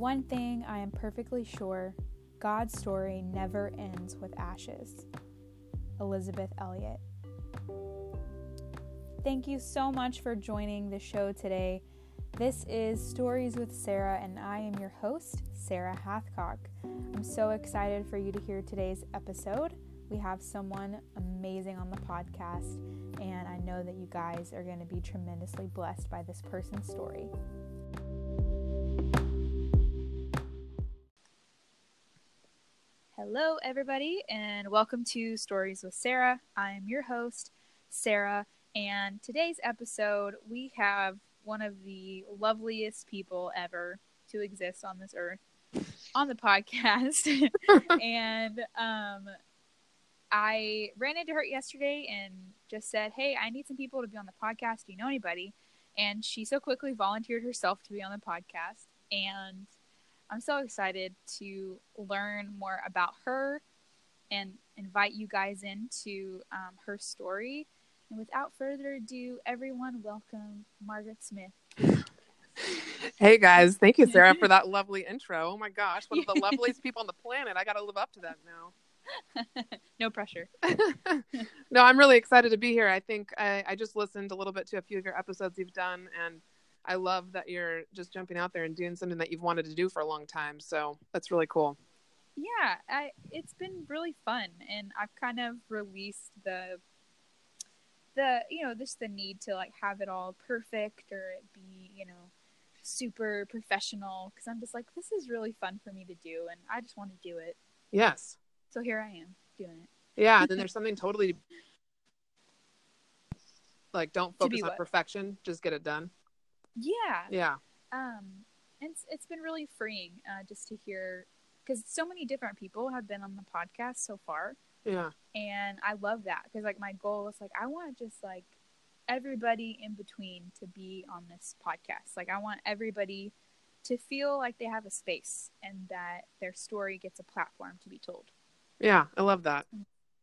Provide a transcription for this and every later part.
one thing I am perfectly sure God's story never ends with ashes. Elisabeth Elliot. Thank you so much for joining the show today. This is Stories with Sarah, and I am your host, Sarah Hathcock. I'm so excited for you to hear today's episode. We have someone amazing on the podcast, and I know that you guys are going to be tremendously blessed by this person's story. Hello, everybody, and welcome to Stories with Sarah. I'm your host, Sarah, and today's episode we have one of the loveliest people ever to exist on this earth on the podcast. and um, I ran into her yesterday and just said, Hey, I need some people to be on the podcast. Do you know anybody? And she so quickly volunteered herself to be on the podcast. And I'm so excited to learn more about her and invite you guys into um, her story. And without further ado, everyone, welcome Margaret Smith. Hey guys, thank you, Sarah, for that lovely intro. Oh my gosh, one of the loveliest people on the planet. I got to live up to that now. no pressure. no, I'm really excited to be here. I think I, I just listened a little bit to a few of your episodes you've done, and I love that you're just jumping out there and doing something that you've wanted to do for a long time. So that's really cool. Yeah, I, it's been really fun, and I've kind of released the the you know just the need to like have it all perfect or it be you know super professional because I'm just like this is really fun for me to do, and I just want to do it. Yes. So here I am doing it. Yeah, and then there's something totally like don't focus on what? perfection, just get it done. Yeah. Yeah. Um, and it's, it's been really freeing uh, just to hear because so many different people have been on the podcast so far, Yeah. and I love that because like my goal is like I want just like everybody in between to be on this podcast. Like I want everybody to feel like they have a space and that their story gets a platform to be told. Yeah, I love that.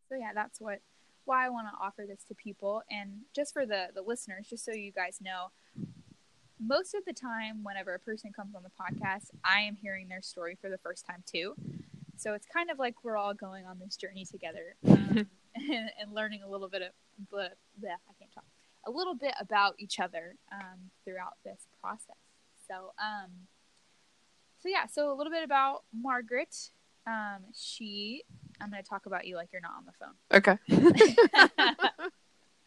So yeah, that's what why I want to offer this to people and just for the the listeners, just so you guys know, most of the time whenever a person comes on the podcast, I am hearing their story for the first time too. So it's kind of like we're all going on this journey together um, and, and learning a little bit of but I can't talk a little bit about each other um, throughout this process. So um, so yeah, so a little bit about Margaret. Um, she I'm going to talk about you like you're not on the phone. Okay.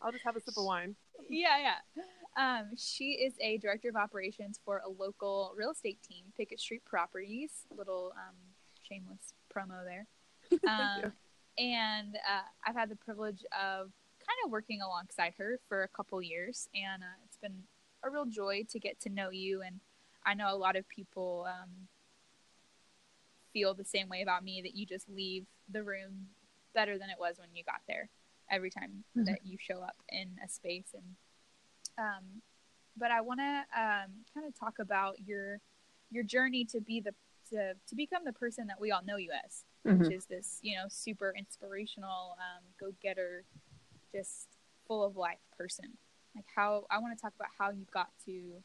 I'll just have a sip of wine. yeah, yeah. Um, she is a director of operations for a local real estate team, Pickett Street Properties. Little um, shameless promo there. Um, And uh, I've had the privilege of kind of working alongside her for a couple years, and uh, it's been a real joy to get to know you. And I know a lot of people um, feel the same way about me that you just leave the room better than it was when you got there every time Mhm. that you show up in a space and um but i want to um kind of talk about your your journey to be the to, to become the person that we all know you as Mhm. which is this you know super inspirational um go-getter just full of life person like how i want to talk about how you got to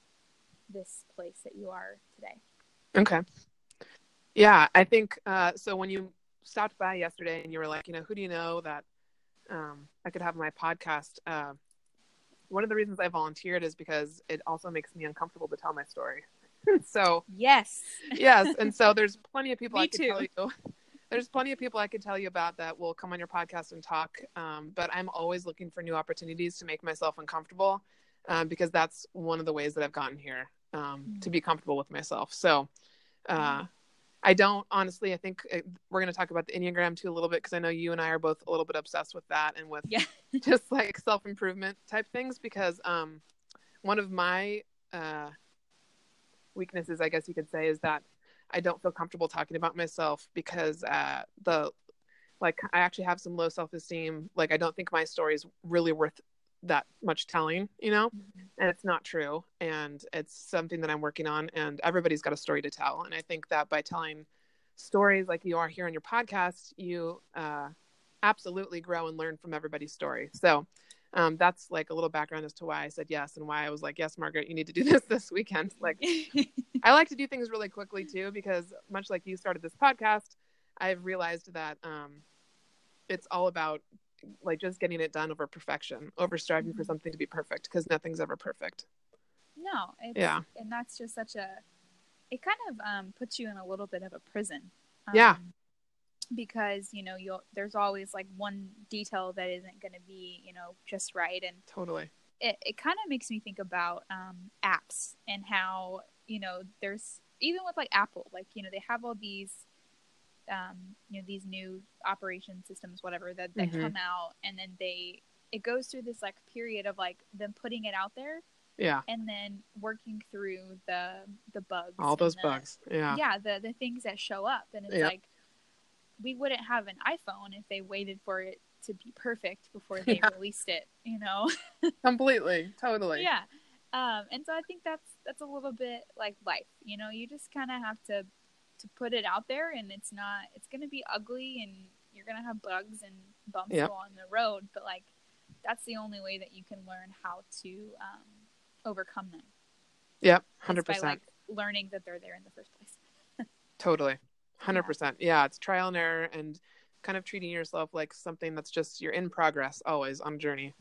this place that you are today Okay. Yeah, I think uh, so. When you stopped by yesterday and you were like, you know, who do you know that um, I could have my podcast? Uh, one of the reasons I volunteered is because it also makes me uncomfortable to tell my story. so yes yes, and so there's plenty of people Me I could too. tell you. There's plenty of people I could tell you about that will come on your podcast and talk. Um, but I'm always looking for new opportunities to make myself uncomfortable um, because that's one of the ways that I've gotten here um, to be comfortable with myself. So uh, I don't honestly. I think uh we're going to talk about the Enneagram too a little bit because I know you and I are both a little bit obsessed with that and with Yeah. just like self improvement type things. Because um, one of my uh, weaknesses, I guess you could say, is that I don't feel comfortable talking about myself because uh, the like I actually have some low self esteem. Like I don't think my story is really worth that much telling, you know, and it's not true. And it's something that I'm working on. And everybody's got a story to tell. And I think that by telling stories like you are here on your podcast, you uh, absolutely grow and learn from everybody's story. So um, that's like a little background as to why I said yes and why I was like, yes, Margaret, you need to do this this weekend. Like, I like to do things really quickly too, because much like you started this podcast, I've realized that um, it's all about like just getting it done over perfection, over striving for Mhm. something to be perfect, because nothing's ever perfect. no, Yeah. and that's just such a. It kind of um, puts you in a little bit of a prison. Yeah. Um, Because you know you'll there's always like one detail that isn't going to be you know just right, and Totally. it, it kind of makes me think about um, apps and how you know there's even with like apple like you know they have all these um, you know these new operation systems whatever that, that Mhm. come out and then they it goes through this like period of like them putting it out there Yeah. and then working through the the bugs All those the- bugs. Yeah. yeah the the things that show up and it's Yep. like we wouldn't have an iphone if they waited for it to be perfect before they Yeah. released it you know Completely. Totally. yeah um and so i think that's that's a little bit like life you know you just kind of have to to put it out there and it's not it's gonna be ugly and you're gonna have bugs and bumps Yep. along the road but like that's the only way that you can learn how to um overcome them Yep. is Hundred by percent. like learning that they're there in the first place Totally. 100%. Yeah, it's trial and error and kind of treating yourself like something that's just you're in progress always on a journey.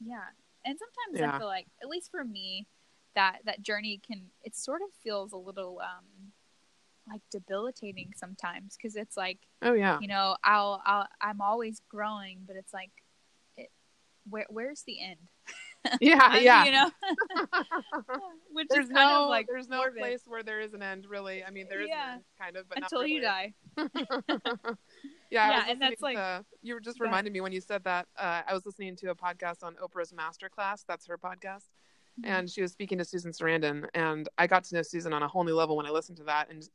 yeah and sometimes Yeah. i feel like at least for me that that journey can it sort of feels a little um like debilitating sometimes because it's like Oh yeah. you know I'll, I'll i'm always growing but it's like it where where's the end Yeah, yeah. you know which there's is kind no of like there's no morbid place where there is an end really. I mean there is Yeah. kind of but until you die yeah, Yeah, and that's like- to- you just reminded me when you said that. Uh, I was listening to a podcast on Oprah's Masterclass. That's her podcast, and she was speaking to Susan Sarandon, and I got to know Susan on a whole new level when I listened to that. And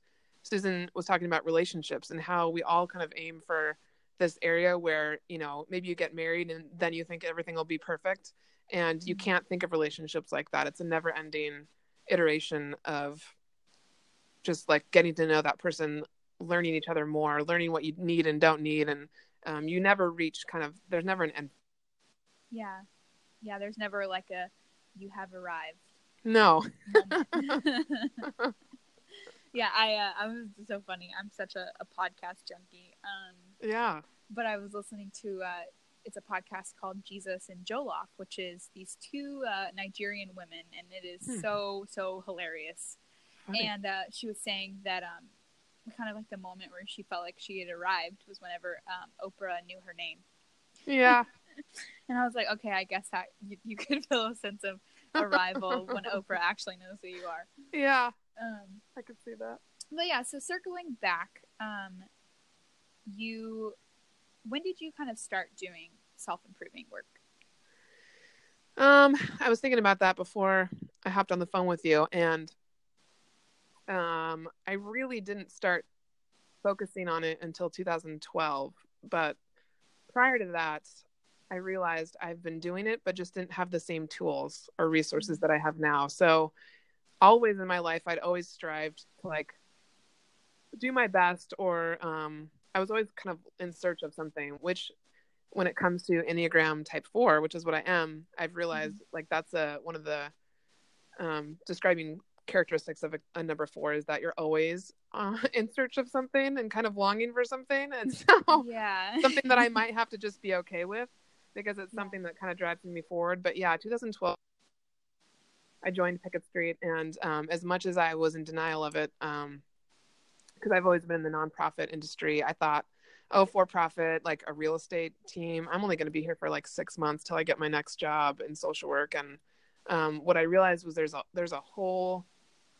Susan was talking about relationships and how we all kind of aim for this area where you know maybe you get married and then you think everything will be perfect, and you Mhm. can't think of relationships like that. It's a never-ending iteration of just like getting to know that person learning each other more, learning what you need and don't need, and um, you never reach kind of. There's never an end. yeah yeah there's never like a you have arrived No. yeah i uh, i was so funny i'm such a, a podcast junkie um yeah. but I was listening to uh, it's a podcast called Jesus and Jollof, which is these two uh, Nigerian women, and it is Hmm. so so hilarious. Funny. And uh, she was saying that um, kind of like the moment where she felt like she had arrived was whenever um, Oprah knew her name, yeah. and I was like, okay, I guess that you, you could feel a sense of arrival when Oprah actually knows who you are. Yeah. Um, I could see that. but yeah, so circling back, um, you when did you kind of start doing self improving work? Um, I was thinking about that before I hopped on the phone with you, and um, I really didn't start focusing on it until 2012. But prior to that, I realized I've been doing it, but just didn't have the same tools or resources that I have now. So, always in my life, I'd always strived to like do my best, or um, I was always kind of in search of something, which when it comes to Enneagram type four, which is what I am, I've realized like that's a one of the um, describing characteristics of a, a number four is that you're always uh, in search of something and kind of longing for something, and so yeah. something that I might have to just be okay with because it's Yeah. something that kind of drives me forward. But yeah, 2012, I joined Pickett Street, and um, as much as I was in denial of it, because I've always been in the nonprofit industry, I thought, oh, for profit, like a real estate team, I'm only going to be here for like six months till I get my next job in social work. And um, what I realized was there's a there's a whole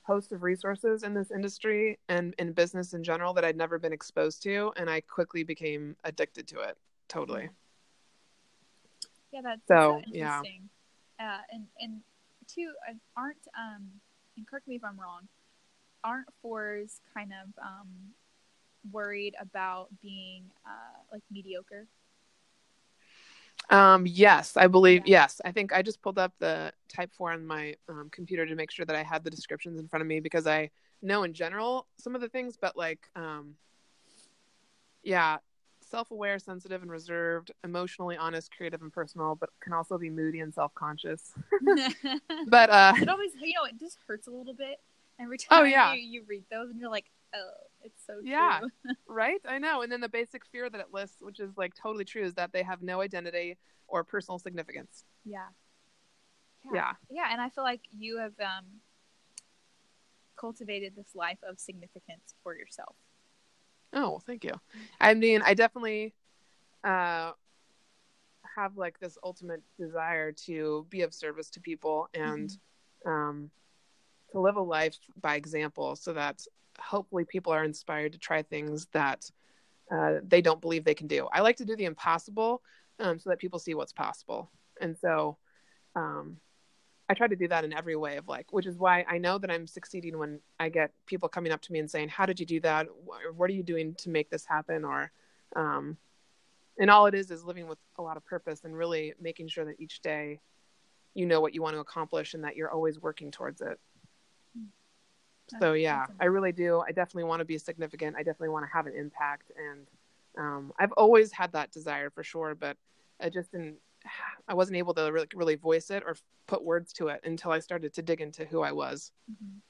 host of resources in this industry and in business in general that I'd never been exposed to, and I quickly became addicted to it. Totally. Yeah, that's, So, that's yeah. Uh, and and two uh, aren't um, and correct me if I'm wrong. Aren't fours kind of um, worried about being uh, like mediocre? Um, yes, I believe. Yeah. Yes, I think I just pulled up the Type Four on my um, computer to make sure that I had the descriptions in front of me because I know in general some of the things, but like, um, yeah, self-aware, sensitive, and reserved, emotionally honest, creative, and personal, but can also be moody and self-conscious. but uh, it always, you know, it just hurts a little bit every Oh, time yeah. you, you read those, and you're like, oh, it's so Yeah. right? I know. And then the basic fear that it lists, which is like totally true, is that they have no identity or personal significance. yeah. Yeah. Yeah, and I feel like you have um, cultivated this life of significance for yourself. Oh, well, thank you. I mean, I definitely uh, have like this ultimate desire to be of service to people and um, to live a life by example so that hopefully people are inspired to try things that uh, they don't believe they can do. I like to do the impossible um, so that people see what's possible. And so um, I try to do that in every way of like, which is why I know that I'm succeeding when I get people coming up to me and saying, "How did you do that? What are you doing to make this happen?" Or, um, and all it is is living with a lot of purpose and really making sure that each day you know what you want to accomplish and that you're always working towards it. So yeah, that's I really do. I definitely want to be significant. I definitely want to have an impact, and um, I've always had that desire for sure. But I just didn't. I wasn't able to really, really voice it or put words to it until I started to dig into who I was. Mhm.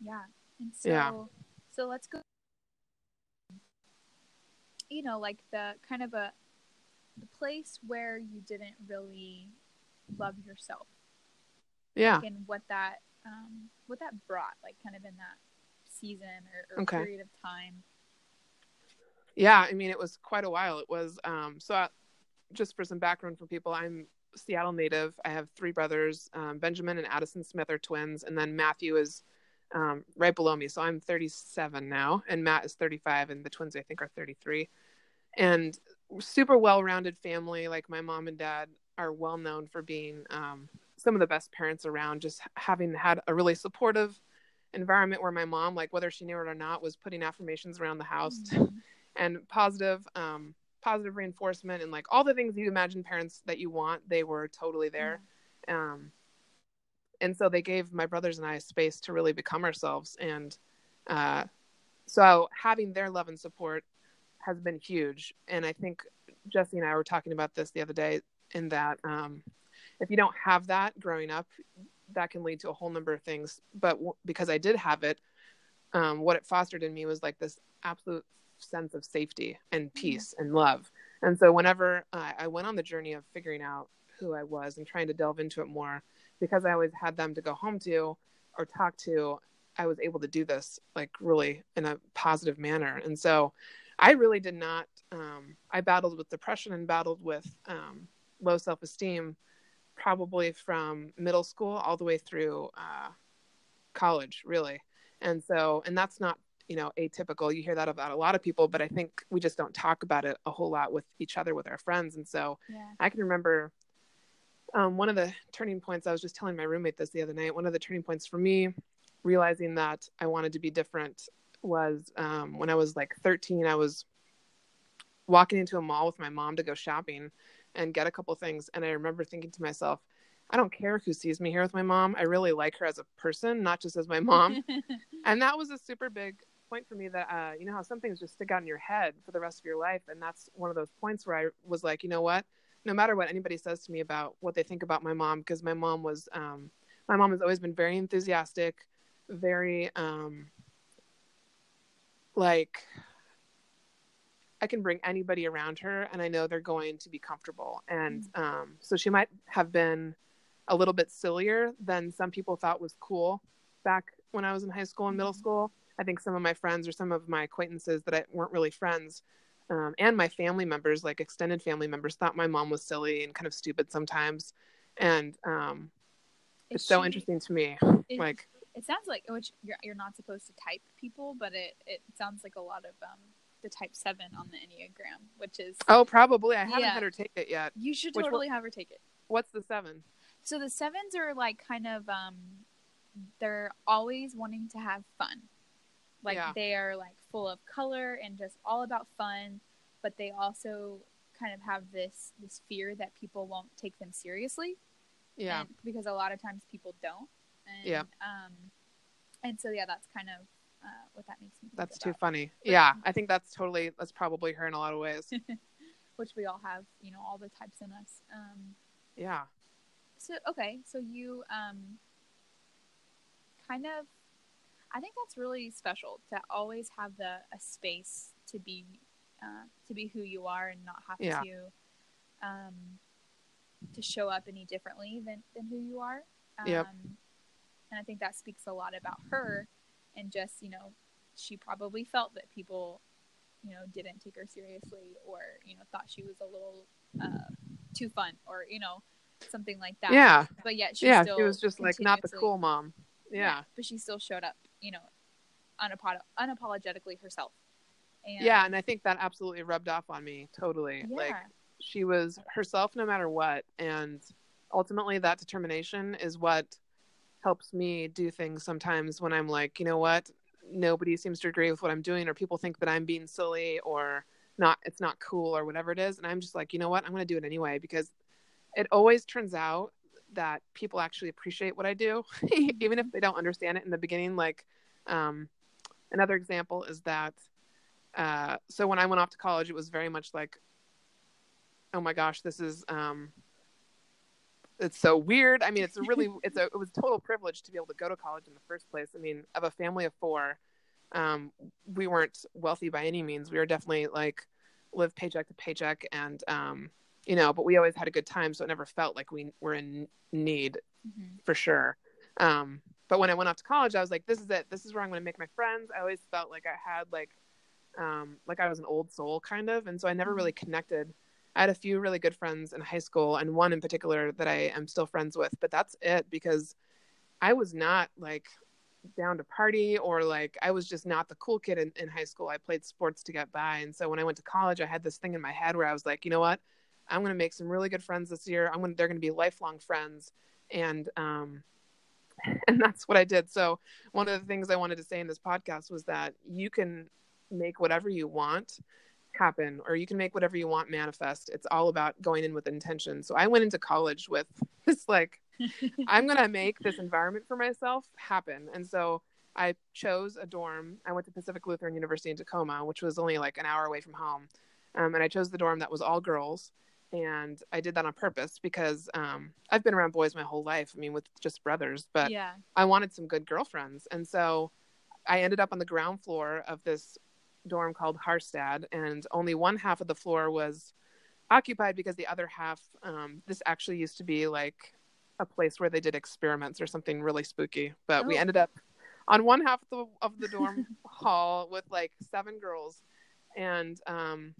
Yeah. And so Yeah. so let's go you know, like the kind of a the place where you didn't really love yourself Yeah. and what that um what that brought, like kind of in that season or, or Okay. period of time. Yeah, I mean, it was quite a while. It was um, so. I, just for some background for people, I'm Seattle native. I have three brothers. Um, Benjamin and Addison Smith are twins, and then Matthew is um, right below me. So I'm 37 now, and Matt is 35, and the twins I think are 33. And super well-rounded family. Like my mom and dad are well known for being um, some of the best parents around. Just having had a really supportive environment where my mom, like whether she knew it or not, was putting affirmations around the house Mhm. and positive um positive reinforcement and like all the things you imagine parents that you want they were totally there. Um and so they gave my brothers and i space to really become ourselves. And uh so having their love and support has been huge. And i think jesse and i were talking about this the other day in that um if you don't have that growing up that can lead to a whole number of things. But w- because i did have it um, what it fostered in me was like this absolute sense of safety and peace and love. And so whenever uh, I went on the journey of figuring out who I was and trying to delve into it more, because I always had them to go home to or talk to, I was able to do this like really in a positive manner. And so I really did not, um, I battled with depression and battled with um, low self esteem probably from middle school all the way through uh, college, really. And so, and that's not you know atypical. You hear that about a lot of people but i think we just don't talk about it a whole lot with each other with our friends. And so Yeah. i can remember um, one of the turning points i was just telling my roommate this the other night one of the turning points for me realizing that i wanted to be different was um, when i was like 13 i was walking into a mall with my mom to go shopping and get a couple things. And i remember thinking to myself i don't care who sees me here with my mom. I really like her as a person not just as my mom. And that was a super big point for me that uh, you know how some things just stick out in your head for the rest of your life and that's one of those points where i was like you know what no matter what anybody says to me about what they think about my mom because my mom was um, my mom has always been very enthusiastic very um, like i can bring anybody around her and i know they're going to be comfortable and um, so she might have been a little bit sillier than some people thought was cool back when I was in high school and middle Mhm. school. I think some of my friends or some of my acquaintances that I weren't really friends, um, and my family members, like extended family members, thought my mom was silly and kind of stupid sometimes. And um, it's so interesting to me. is- Like, it sounds like which you're you're not supposed to type people, but it it sounds like a lot of um the type seven on the enneagram, which is oh, probably I haven't Yeah. had her take it yet. you should totally have her take it. What's the seven? So the sevens are like kind of um they're always wanting to have fun. Like Yeah. they are like full of color and just all about fun, but they also kind of have this this fear that people won't take them seriously. Yeah, and- because a lot of times people don't. And, Yeah. Um, and so yeah, that's kind of uh, what that makes me. think That's too about. funny. Yeah, I think that's totally that's probably her in a lot of ways. Which we all have, you know, all the types in us. Um, Yeah. so okay, so you um, kind of, I think that's really special to always have the a space to be, uh, to be who you are and not have Yeah. to, um, to show up any differently than than who you are. Um, Yep. And I think that speaks a lot about her, and just you know, she probably felt that people, you know, didn't take her seriously or you know thought she was a little uh, too fun or you know something like that. Yeah. But yet she yeah, still she was just like not the cool mom. Yeah. But she still showed up, you know, unapo- unapologetically herself. And Yeah, and I think that absolutely rubbed off on me totally. yeah, Like she was herself no matter what and ultimately that determination is what helps me do things sometimes when I'm like, you know what? Nobody seems to agree with what I'm doing or people think that I'm being silly or not it's not cool or whatever it is and I'm just like, you know what? I'm going to do it anyway because it always turns out that people actually appreciate what I do even if they don't understand it in the beginning like um another example is that uh, so when I went off to college, it was very much like, oh my gosh, this is um, it's so weird. I mean, it's a really it's a it was a total privilege to be able to go to college in the first place. I mean, of a family of four, um, we weren't wealthy by any means. We were definitely like live paycheck to paycheck, and um, you know, but we always had a good time, so it never felt like we were in need Mhm. for sure. Um, but when I went off to college, I was like, this is it. This is where I'm going to make my friends. I always felt like I had like, um, like I was an old soul kind of. And so I never really connected. I had a few really good friends in high school and one in particular that I am still friends with, but that's it because I was not like down to party or like I was just not the cool kid in, in high school. I played sports to get by. And so when I went to college, I had this thing in my head where I was like, you know what? I'm going to make some really good friends this year. I'm going they're going to be lifelong friends. And, um, and that's what I did. So one of the things I wanted to say in this podcast was that you can make whatever you want happen or you can make whatever you want manifest. It's all about going in with intention. So I went into college with this like I'm going to make this environment for myself happen. And so I chose a dorm. I went to Pacific Lutheran University in Tacoma, which was only like an hour away from home. Um, and I chose the dorm that was all girls. And I did that on purpose because um, I've been around boys my whole life. I mean, with just brothers, but yeah, I wanted some good girlfriends. And so I ended up on the ground floor of this dorm called Harstad, and only one half of the floor was occupied because the other half, um, this actually used to be like a place where they did experiments or something really spooky. But we Oh. ended up on one half of the, of the dorm hall with like seven girls. And um,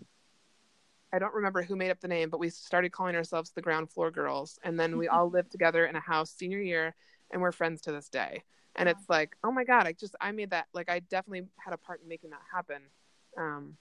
I don't remember who made up the name, but we started calling ourselves the ground floor girls. And then we all lived together in a house senior year and we're friends to this day. And Wow. it's like, oh my God, I just, I made that, like, I definitely had a part in making that happen. Um,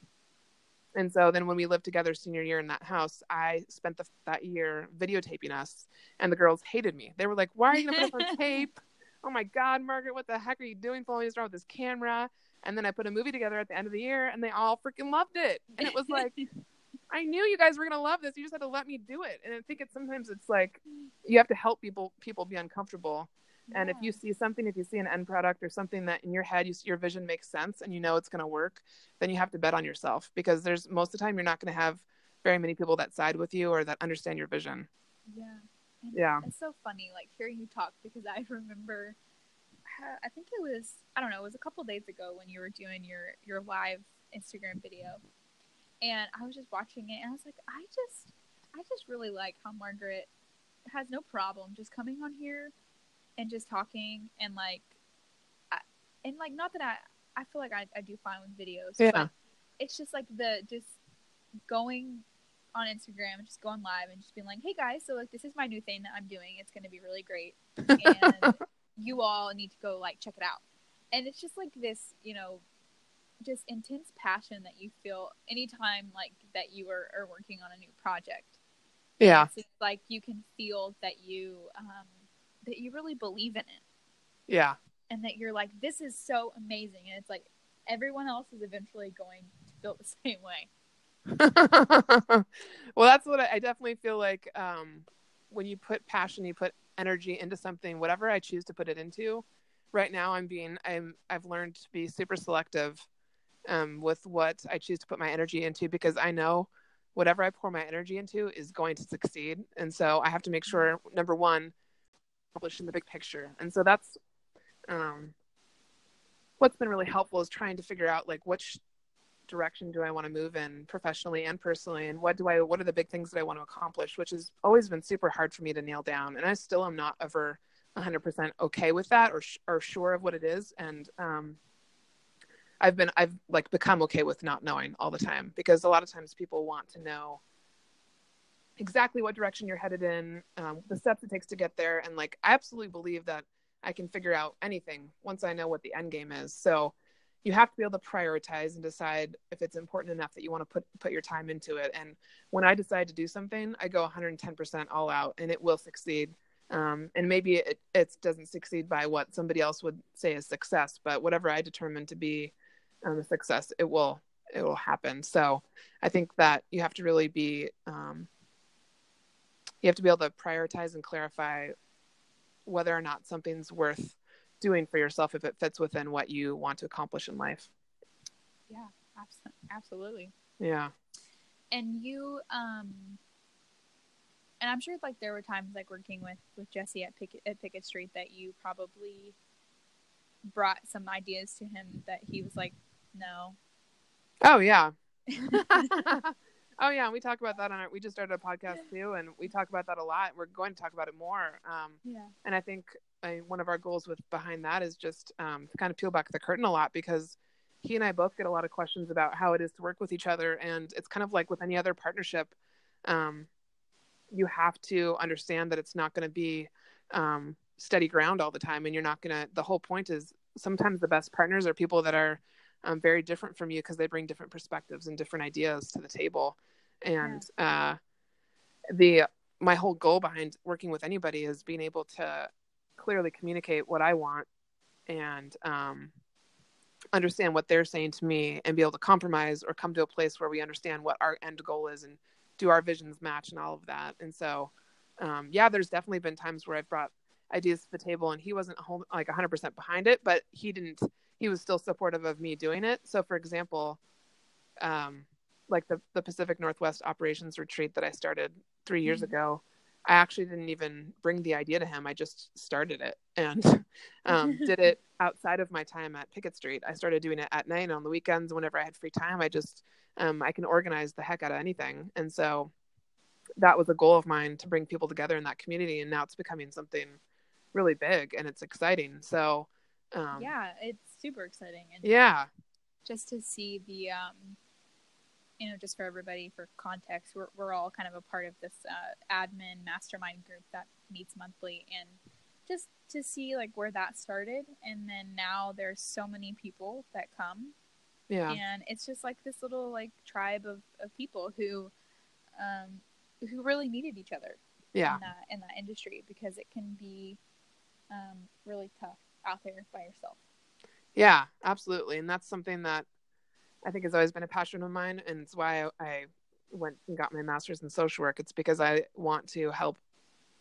and so then when we lived together senior year in that house, I spent the, that year videotaping us and the girls hated me. They were like, why are you going to put us on tape? Oh my God, Margaret, what the heck are you doing following us around with this camera? And then I put a movie together at the end of the year and they all freaking loved it. And it was like, I knew you guys were gonna love this. You just had to let me do it. And I think it's sometimes it's like you have to help people people be uncomfortable. And if you see something, if you see an end product or something that in your head you see your vision makes sense and you know it's gonna work, then you have to bet on yourself because there's most of the time you're not gonna have very many people that side with you or that understand your vision. yeah, And Yeah. It's so funny, like hearing you talk because I remember, uh, I think it was I don't know, it was a couple days ago when you were doing your your live Instagram video, and I was just watching it and I was like, I just I just really like how Margaret has no problem just coming on here and just talking and like, I, and like not that I I feel like I, I do fine with videos, Yeah. but it's just like the just going on Instagram and just going live and just being like, hey guys, so like this is my new thing that I'm doing. It's gonna be really great. And you all need to go like check it out. And it's just like this, you know, just intense passion that you feel anytime like that you are, are working on a new project. Yeah. It's like you can feel that you um that you really believe in it Yeah. and that you're like, this is so amazing and it's like everyone else is eventually going to feel the same way. well, that's what I, I definitely feel like. Um, when you put passion, you put energy into something, whatever I choose to put it into, right now I'm being I'm I've learned to be super selective um, with what I choose to put my energy into because I know whatever I pour my energy into is going to succeed, and so I have to make sure number one, publish in the big picture, and so that's um, what's been really helpful is trying to figure out like which direction do I want to move in professionally and personally, and what do I what are the big things that I want to accomplish, which has always been super hard for me to nail down, and I still am not ever 100% okay with that or or sure of what it is, and um, I've been I've like become okay with not knowing all the time because a lot of times people want to know exactly what direction you're headed in, um, the steps it takes to get there, and like I absolutely believe that I can figure out anything once I know what the end game is. So you have to be able to prioritize and decide if it's important enough that you want to put put your time into it. And when I decide to do something, I go 110% all out, and it will succeed. Um, and maybe it, it doesn't succeed by what somebody else would say is success, but whatever I determine to be um, a success, it will it will happen. So I think that you have to really be um, you have to be able to prioritize and clarify whether or not something's worth doing for yourself if it fits within what you want to accomplish in life. Yeah, absolutely. Yeah. And you, um, and I'm sure like there were times like working with with Jesse at Pickett at Pickett Street that you probably brought some ideas to him that he was like, no. Oh yeah. oh yeah, we talk about that on our. We just started a podcast too, and we talk about that a lot. We're going to talk about it more. Um, yeah. And I think I, one of our goals with behind that is just um, to kind of peel back the curtain a lot because he and I both get a lot of questions about how it is to work with each other, and it's kind of like with any other partnership. Um, you have to understand that it's not going to be um, steady ground all the time, and you're not going to. The whole point is sometimes the best partners are people that are um, very different from you because they bring different perspectives and different ideas to the table. And yeah. uh, the my whole goal behind working with anybody is being able to clearly communicate what I want and um, understand what they're saying to me and be able to compromise or come to a place where we understand what our end goal is and do our visions match and all of that. And so, um, yeah, there's definitely been times where I've brought ideas to the table and he wasn't like 100% behind it, but he didn't he was still supportive of me doing it. So, for example, um, like the the Pacific Northwest operations retreat that I started three years mm-hmm. ago, I actually didn't even bring the idea to him. I just started it and um, did it outside of my time at Pickett Street. I started doing it at night on the weekends whenever I had free time. I just um, I can organize the heck out of anything, and so that was a goal of mine to bring people together in that community. And now it's becoming something really big and it's exciting. So um, yeah, it's super exciting. And yeah, just to see the, um, you know, just for everybody for context, we're we're all kind of a part of this uh, admin mastermind group that meets monthly, and just to see like where that started, and then now there's so many people that come. Yeah, and it's just like this little like tribe of, of people who, um, who really needed each other. Yeah, in that in that industry because it can be, um, really tough out there by yourself. Yeah, absolutely. And that's something that I think has always been a passion of mine. And it's why I, I went and got my master's in social work. It's because I want to help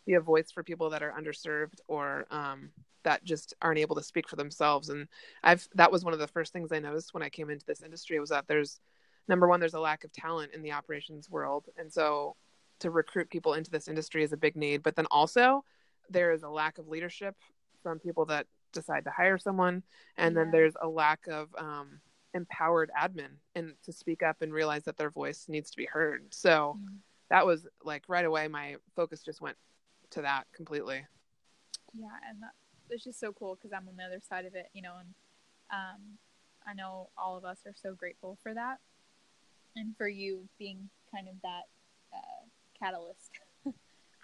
be a voice for people that are underserved or um, that just aren't able to speak for themselves. And I've that was one of the first things I noticed when I came into this industry was that there's number one, there's a lack of talent in the operations world. And so to recruit people into this industry is a big need. But then also there is a lack of leadership from people that decide to hire someone and yeah. then there's a lack of um, empowered admin and to speak up and realize that their voice needs to be heard. So mm-hmm. that was like right away my focus just went to that completely. Yeah and that, it's just so cool because i'm on the other side of it you know and um, i know all of us are so grateful for that and for you being kind of that uh, catalyst.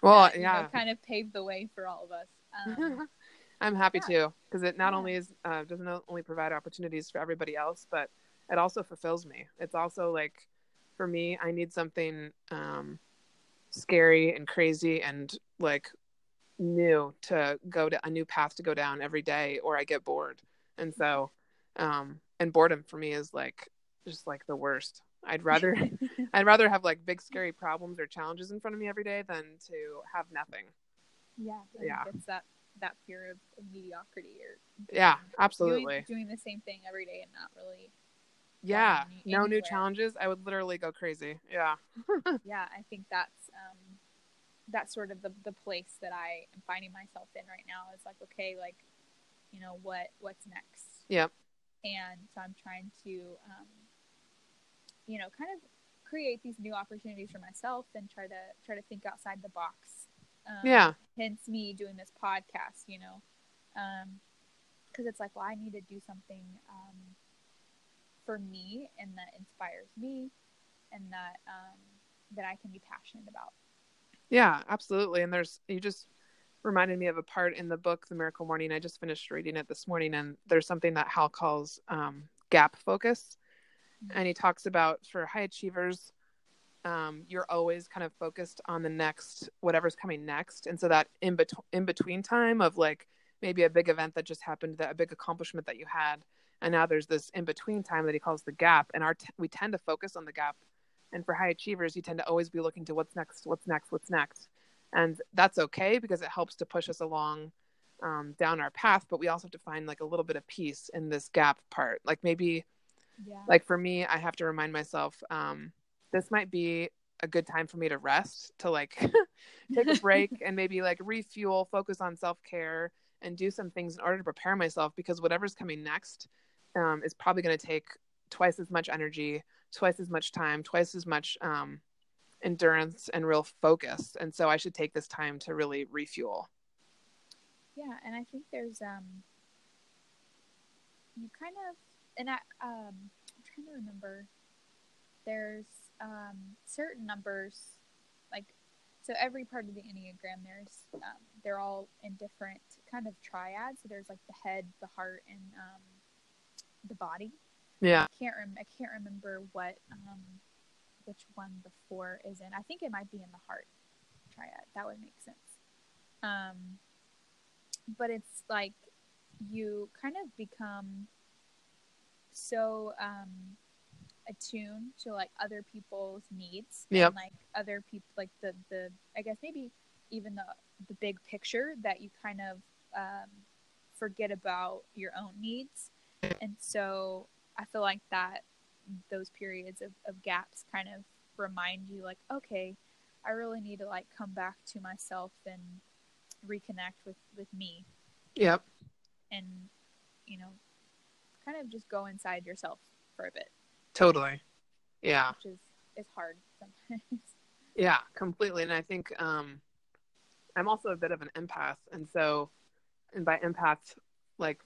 Well that, yeah. know, kind of paved the way for all of us. Um, I'm happy yeah. too because it not yeah. only is uh, doesn't only provide opportunities for everybody else, but it also fulfills me. It's also like for me, I need something um, scary and crazy and like new to go to a new path to go down every day, or I get bored. And so, um, and boredom for me is like just like the worst. I'd rather I'd rather have like big scary problems or challenges in front of me every day than to have nothing. Yeah, yeah. It's that that fear of, of mediocrity or Yeah, absolutely. doing the same thing every day and not really Yeah, no new challenges. I would literally go crazy. Yeah. yeah i think that's um that's sort of the, the place that i am finding myself in right now is like okay like you know what what's next Yep. and so i'm trying to um you know kind of create these new opportunities for myself and try to try to think outside the box um, Yeah. hence me doing this podcast you know um because it's like well i need to do something um for me and that inspires me and that um that i can be passionate about Yeah, absolutely. And there's you just reminded me of a part in the book, The Miracle Morning. I just finished reading it this morning, and there's something that Hal calls um, gap focus, and he talks about for high achievers, um, you're always kind of focused on the next whatever's coming next, and so that in between in between time of like maybe a big event that just happened, that a big accomplishment that you had, and now there's this in between time that he calls the gap, and our t- we tend to focus on the gap. And for high achievers you tend to always be looking to what's next what's next what's next. And that's okay because it helps to push us along um, down our path but we also have to find like a little bit of peace in this gap part. Like maybe yeah. like for me i have to remind myself um, this might be a good time for me to rest to like take a break and maybe like refuel focus on self-care and do some things in order to prepare myself because whatever's coming next um, is probably going to take twice as much energy twice as much time twice as much um, endurance and real focus. And so i should take this time to really refuel. Yeah and i think there's um you kind of and i um i'm trying to remember there's um certain numbers like so every part of the enneagram there's um, they're all in different kind of triads so there's like the head the heart and um the body yeah I can't rem- I can't remember what um which one the four is in. I think it might be in the heart triad. That would make sense. Um but it's like you kind of become so um attuned to like other people's needs Yep. and like other people like the the I guess maybe even the the big picture that you kind of um forget about your own needs. And so I feel like that those periods of, of gaps kind of remind you like, okay, I really need to like come back to myself and reconnect with, with me. Yep. And, you know, kind of just go inside yourself for a bit, totally yeah which is, is hard sometimes. Yeah, completely. And I think um, I'm also a bit of an empath. And so, and by empath, like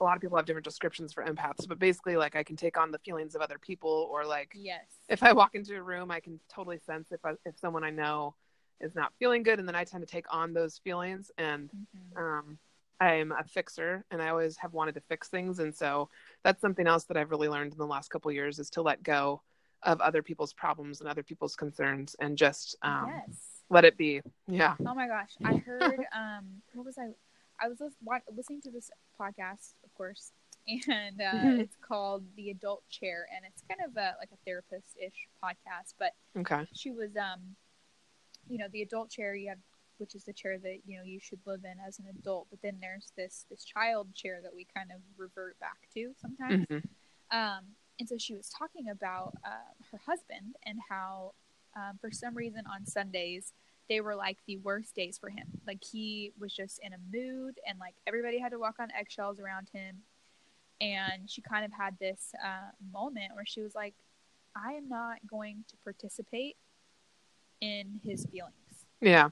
a lot of people have different descriptions for empaths, but basically, like I can take on the feelings of other people, or like yes. if I walk into a room, I can totally sense if I, if someone I know is not feeling good, and then I tend to take on those feelings. And Mhm. um, I'm a fixer, and I always have wanted to fix things, and so that's something else that I've really learned in the last couple of years is to let go of other people's problems and other people's concerns, and just um, yes. let it be. Yeah. Oh my gosh, I heard um what was I I was lis- listening to this podcast, of course, and uh, Mhm. it's called The Adult Chair and it's kind of a like a therapist-ish podcast, but Okay. she was um you know, the adult chair you have which is the chair that, you know, you should live in as an adult, but then there's this this child chair that we kind of revert back to sometimes. hmm Um, and so she was talking about uh, her husband and how, um, for some reason, on Sundays, they were like the worst days for him. Like he was just in a mood, and like everybody had to walk on eggshells around him. And she kind of had this uh, moment where she was like, I am not going to participate in his feelings Yeah.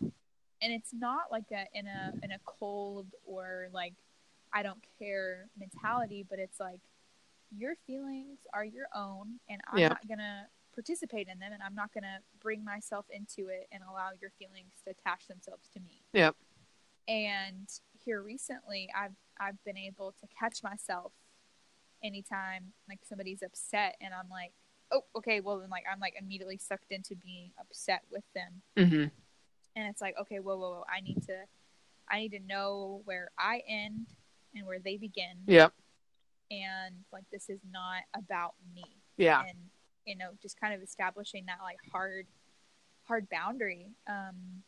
And it's not like a in a in a cold or like I don't care mentality, but it's like your feelings are your own, and I'm Yeah. not gonna participate in them, and I'm not gonna bring myself into it and allow your feelings to attach themselves to me. Yep. And here recently, I've I've been able to catch myself anytime like somebody's upset, and I'm like, oh, okay, well then like I'm like immediately sucked into being upset with them hmm and it's like okay whoa whoa whoa i need to i need to know where i end and where they begin Yep. and like this is not about me Yeah. and you know just kind of establishing that like hard hard boundary um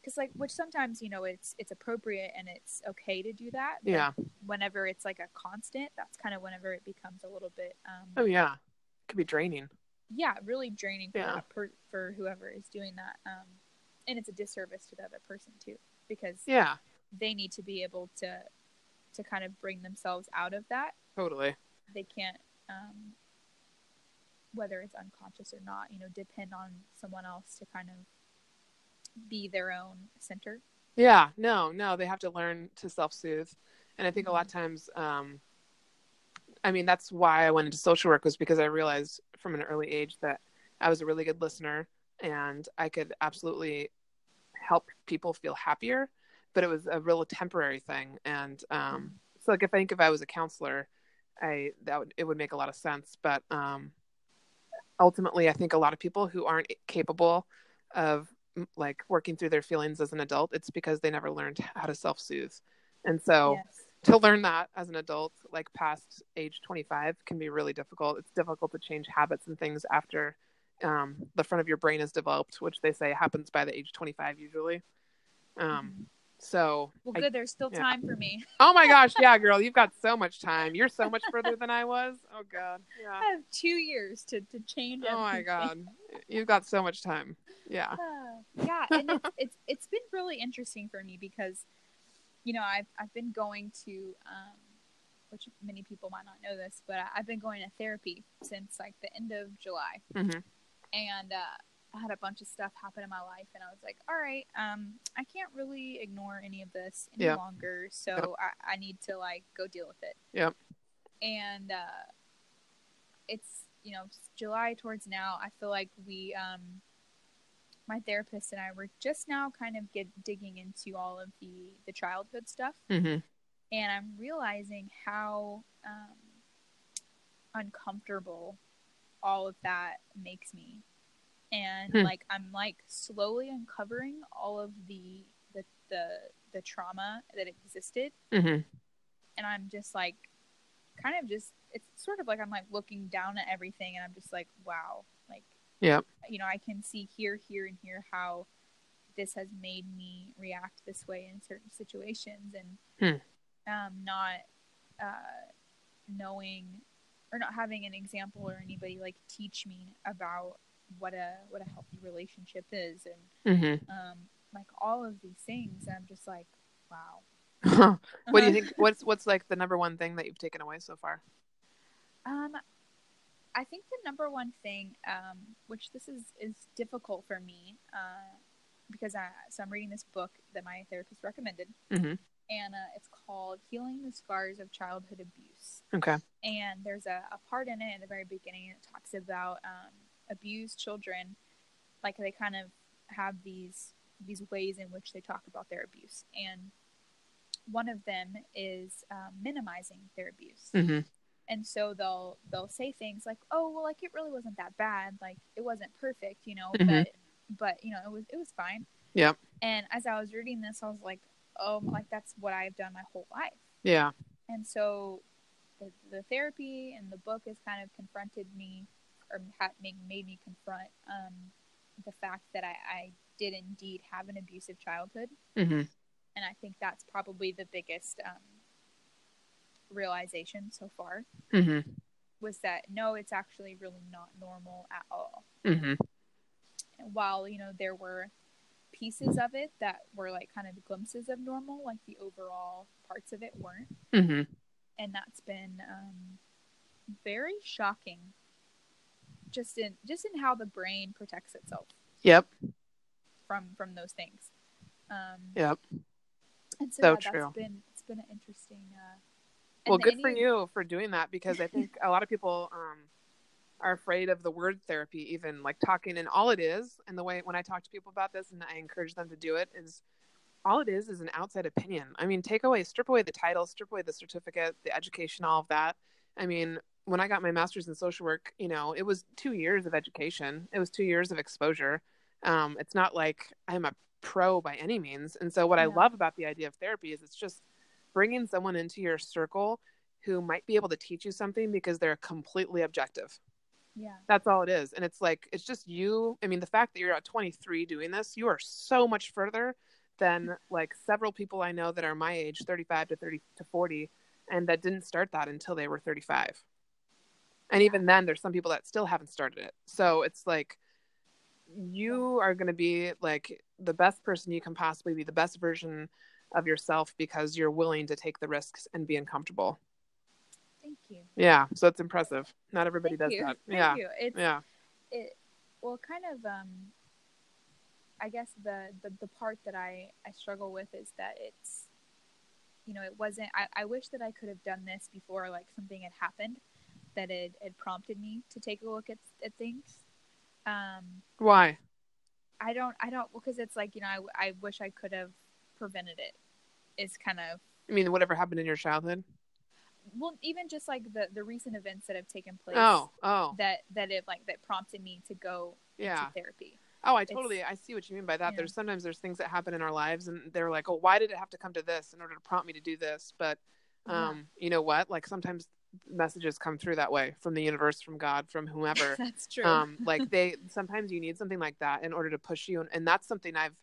because like which sometimes you know it's it's appropriate and it's okay to do that. Yeah. Whenever it's like a constant, that's kind of whenever it becomes a little bit um Oh yeah. It could be draining. yeah really draining for Yeah. per, for whoever is doing that. Um, and it's a disservice to the other person too because Yeah. they need to be able to to kind of bring themselves out of that. Totally. They can't um whether it's unconscious or not, you know, depend on someone else to kind of be their own center. Yeah, no, no, they have to learn to self soothe. And I think a lot of times, um, I mean, that's why I went into social work was because I realized from an early age that I was a really good listener and I could absolutely people feel happier, but it was a real temporary thing. And um, so, like, if I think if I was a counselor, I that would it would make a lot of sense. But um, ultimately, I think a lot of people who aren't capable of like working through their feelings as an adult, it's because they never learned how to self soothe. And so yes. to learn that as an adult, like past age 25, can be really difficult. It's difficult to change habits and things after um, the front of your brain is developed, which they say happens by the age 25 usually. Um, so, Well, I- good. There's still yeah. time for me. oh my gosh, yeah, girl, you've got so much time. You're so much further than I was. Oh God, yeah. I have two years to, to change. Oh my. God, you've got so much time. Yeah. Uh, yeah, and it's, it's it's been really interesting for me because, you know, I've I've been going to, um, which many people might not know this, but I- I've been going to therapy since like the end of July, Mhm. and uh, I had a bunch of stuff happen in my life, and I was like, all right, um, I can't really ignore any of this any Yeah. longer, so Yep. I, I need to like go deal with it. Yep. And uh, it's you know July towards now. I feel like we um my therapist and I were just now kind of get digging into all of the the childhood stuff, hmm and I'm realizing how um, uncomfortable all of that makes me, and Hmm. like I'm like slowly uncovering all of the the the the trauma that existed, hmm and I'm just like kind of just it's sort of like I'm like looking down at everything, and I'm just like wow, like yeah. you know, I can see here, here, and here how this has made me react this way in certain situations, and um, not uh, knowing or not having an example or anybody like teach me about what a what a healthy relationship is, and hmm um, like all of these things. I'm just like, wow. what do you think? What's what's like the number one thing that you've taken away so far? Um, I think the number one thing, um, which this is is difficult for me, uh, because I so I'm reading this book that my therapist recommended, Mhm. and uh, it's called "Healing the Scars of Childhood Abuse." Okay. And there's a, a part in it at the very beginning it talks about um, abused children, like they kind of have these these ways in which they talk about their abuse, and one of them is um, minimizing their abuse hmm and so they'll they'll say things like oh well like it really wasn't that bad like it wasn't perfect you know Mhm. but but you know it was it was fine Yeah. and as i was reading this i was like oh like that's what i've done my whole life Yeah. and so the, the therapy and the book has kind of confronted me or made, made me confront um, the fact that I, I did indeed have an abusive childhood. Hmm and i think that's probably the biggest um, realization so far hmm was that no, it's actually really not normal at all. hmm And while you know there were pieces of it that were like kind of glimpses of normal, like the overall parts of it weren't, hmm and that's been um, very shocking. Just in just in how the brain protects itself Yep. from from those things. Um, Yep. and so, So yeah, true. that's been it's been an interesting. Uh, Well, good for you for doing that because I think a lot of people um, are afraid of the word therapy, even like talking. And all it is, and the way when I talk to people about this and I encourage them to do it, is all it is is an outside opinion. I mean, take away, strip away the title, strip away the certificate, the education, all of that. I mean, when I got my master's in social work, you know, it was two years of education, it was two years of exposure. Um, it's not like I'm a pro by any means. And so, what I love about the idea of therapy is it's just bringing someone into your circle who might be able to teach you something because they're completely objective. yeah, That's all it is. And it's like, it's just you. I mean, the fact that you're at 23 doing this, you are so much further than like several people I know that are my age, 35 to 30 to 40, and that didn't start that until they were 35. And even then, there's some people that still haven't started it. So it's like you are going to be like the best person you can possibly be, the best version of yourself because you're willing to take the risks and be uncomfortable. Thank you. Yeah, so it's impressive. Not everybody Thank does you. that. Thank yeah. you. It's, Yeah. it well kind of um i guess the, the the part that i i struggle with is that it's you know it wasn't i, I wish that i could have done this before like something had happened that it had prompted me to take a look at, at things um Why? i don't i don't because it's like you know I, I wish i could have prevented it. it is kind of I mean, whatever happened in your childhood? well even just like the the recent events that have taken place Oh, oh, that that it like that prompted me to go yeah. into therapy Oh, I totally, I see what you mean by that. Yeah. There's sometimes there's things that happen in our lives, and they're like, oh, why did it have to come to this in order to prompt me to do this? But, Yeah. um, you know what? Like sometimes messages come through that way from the universe, from God, from whomever. that's true. Um like they sometimes you need something like that in order to push you and, and that's something i've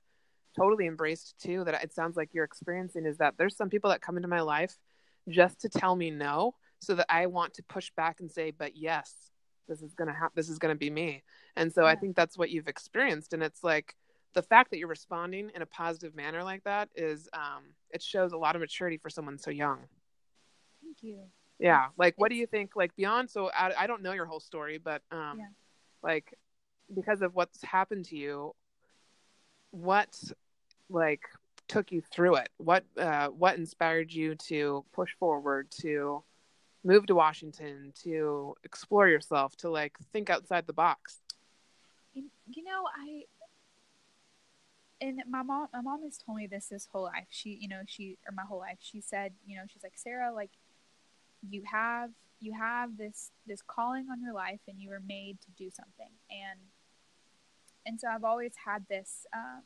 totally embraced too that it sounds like you're experiencing is that there's some people that come into my life just to tell me no so that i want to push back and say but yes this is gonna happen this is gonna be me. And so i think that's what you've experienced and it's like the fact that you're responding in a positive manner like that is um it shows a lot of maturity for someone so young. Thank you yeah like what do you think like beyond so I, I don't know your whole story but um Yeah. like because of what's happened to you what like took you through it what uh what inspired you to push forward to move to washington to explore yourself to like think outside the box You, you know, I and my mom my mom has told me this this whole life. She, you know, she or my whole life. She said, you know, she's like, "Sarah, like you have you have this this calling on your life and you were made to do something." And and so I've always had this um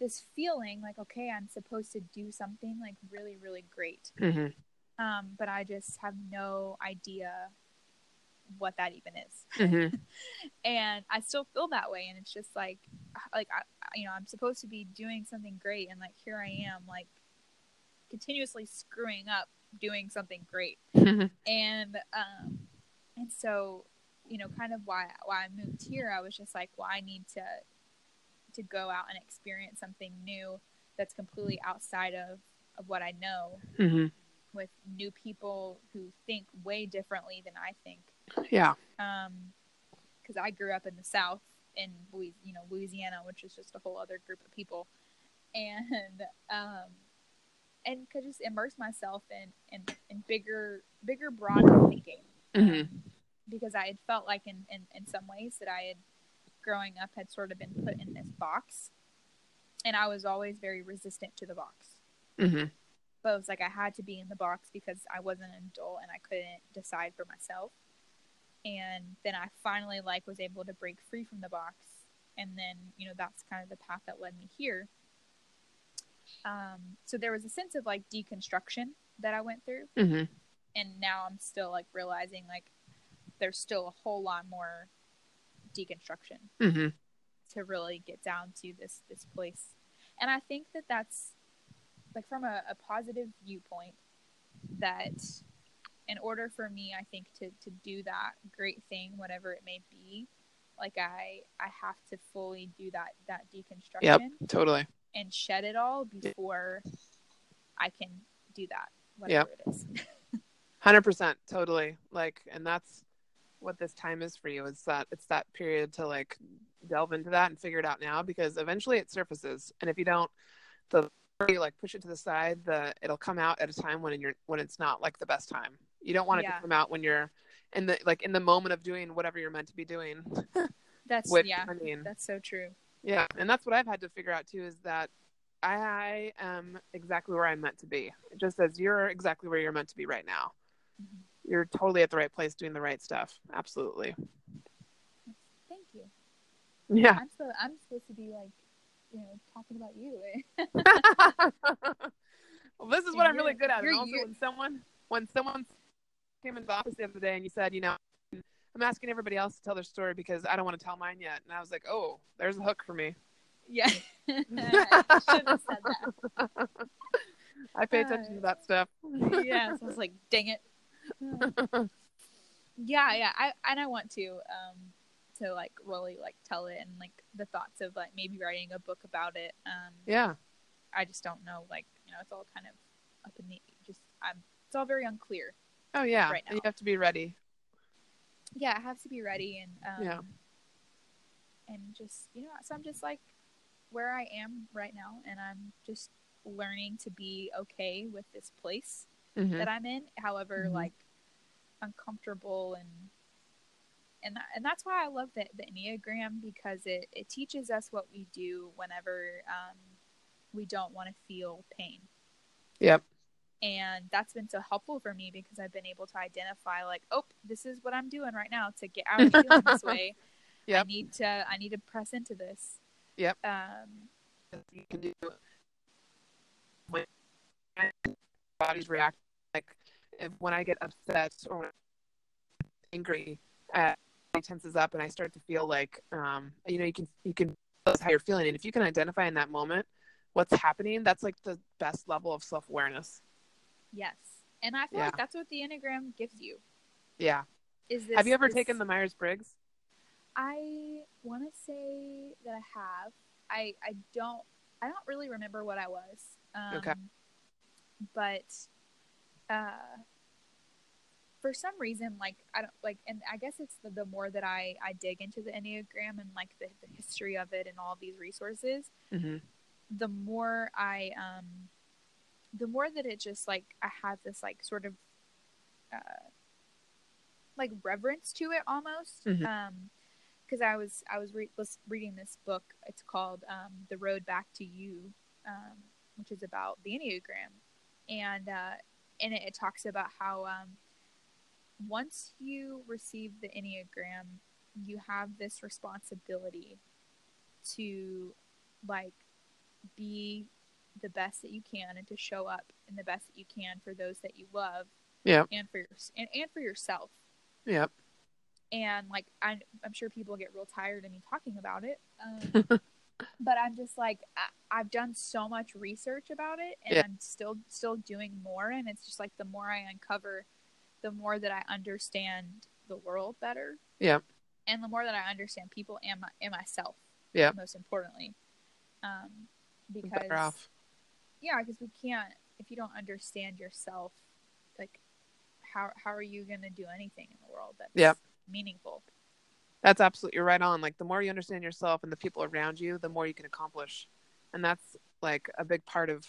this feeling like, okay, I'm supposed to do something like really really great. mm-hmm. Um but I just have no idea what that even is Mm-hmm. and I still feel that way. And it's just like, like I, you know, I'm supposed to be doing something great, and like here I am, like continuously screwing up doing something great. And um, and so, you know, kind of why why I moved here, I was just like, well, I need to to go out and experience something new that's completely outside of of what I know mm-hmm. with new people who think way differently than I think yeah Um, because I grew up in the South in you know Louisiana, which is just a whole other group of people, and um, and could just immerse myself in in, in bigger bigger broader thinking mm-hmm. because I had felt like in, in in some ways that I had growing up had sort of been put in this box, and I was always very resistant to the box. Mm-hmm. But it was like I had to be in the box because I wasn't an adult and I couldn't decide for myself. And then I finally like was able to break free from the box. And then, you know, that's kind of the path that led me here. Um, so there was a sense of like deconstruction that I went through. Mm-hmm. And now I'm still like realizing like there's still a whole lot more deconstruction Mm-hmm. to really get down to this this place and i think that that's like from a, a positive viewpoint that in order for me i think to to do that great thing whatever it may be like i i have to fully do that that deconstruction Yep. Totally. And shed it all before i can do that whatever it is Hundred percent, totally. Like, and that's what this time is for you. Is that it's that period to like delve into that and figure it out now because eventually it surfaces, and if you don't, the you like push it to the side, the it'll come out at a time when you're when it's not like the best time. You don't want it Yeah. to come out when you're in the like in the moment of doing whatever you're meant to be doing. that's Which yeah I mean, that's so true yeah, and that's what I've had to figure out too is that I am exactly where I'm meant to be, just as you're exactly where you're meant to be right now. Mhm. You're totally at the right place doing the right stuff. Absolutely. thank you Yeah. i'm so i'm supposed to be like you know talking about you well, this is what I'm really good at. And also, when someone when someone came into the office the other day and you said, you know, I'm asking everybody else to tell their story because I don't want to tell mine yet, and I was like, oh, there's a hook for me. Yeah. I should have said that. I pay attention to that stuff. yeah, so I was like, dang it. yeah, yeah. I and I want to um to like really like tell it and like the thoughts of like maybe writing a book about it. Um yeah. I just don't know like, you know, it's all kind of up in the just I'm it's all very unclear. Oh yeah. Right now. You have to be ready. Yeah, it has to be ready and um Yeah. and just you know, so I'm just like where I am right now and I'm just learning to be okay with this place Mhm. that I'm in, however Mhm. like uncomfortable and and that, and that's why I love the the Enneagram because it it teaches us what we do whenever um, we don't want to feel pain. Yep. And that's been so helpful for me because I've been able to identify like, oh, this is what I'm doing right now to get out of feeling this way. I need to I need to press into this. Yep. Um, you can do when bodies react like if, when I get upset or when I'm angry, uh, it tenses up and I start to feel like um, you know you can you can that's how you're feeling and if you can identify in that moment what's happening, that's like the best level of self awareness. Yes. And I feel Yeah. like that's what the Enneagram gives you. Yeah. Is this Have you ever taken the Myers Briggs? I want to say that I have. I I don't I don't really remember what I was. Um, Okay. But uh, for some reason, like I don't like, and I guess it's the, the more that I I dig into the enneagram and like the, the history of it and all these resources, Mm-hmm. the more I um, the more that it just like I have this like sort of uh, like reverence to it almost. Mhm. Um, because I was I was re- was reading this book. It's called um, "The Road Back to You," um, which is about the Enneagram, and uh, in it it talks about how um, once you receive the Enneagram, you have this responsibility to like be the best that you can and to show up in the best that you can for those that you love Yep. and for your and, and for yourself Yep. and like I'm, i'm sure people get real tired of me talking about it um, but i'm just like I, i've done so much research about it and Yeah. i'm still still doing more and it's just like the more i uncover the more that i understand the world better Yeah. and the more that i understand people and, my, and myself Yeah. most importantly um, because. Yeah because we can't if you don't understand yourself like how how are you going to do anything in the world that's Yep. meaningful That's absolutely you're right on. Like the more you understand yourself and the people around you, the more you can accomplish. And that's like a big part of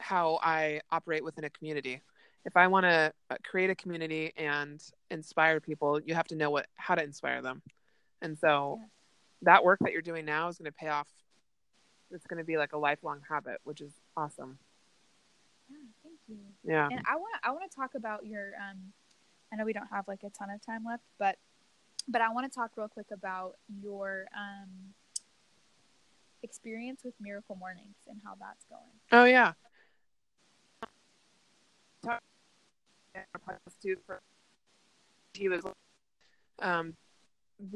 how I operate within a community. If I want to uh, create a community and inspire people, you have to know what how to inspire them. And so Yes. that work that you're doing now is going to pay off. It's going to be like a lifelong habit, which is awesome. yeah thank you Yeah. and i want to i want to talk about your um i know we don't have like a ton of time left but but i want to talk real quick about your um experience with miracle mornings and how that's going Oh yeah. He was um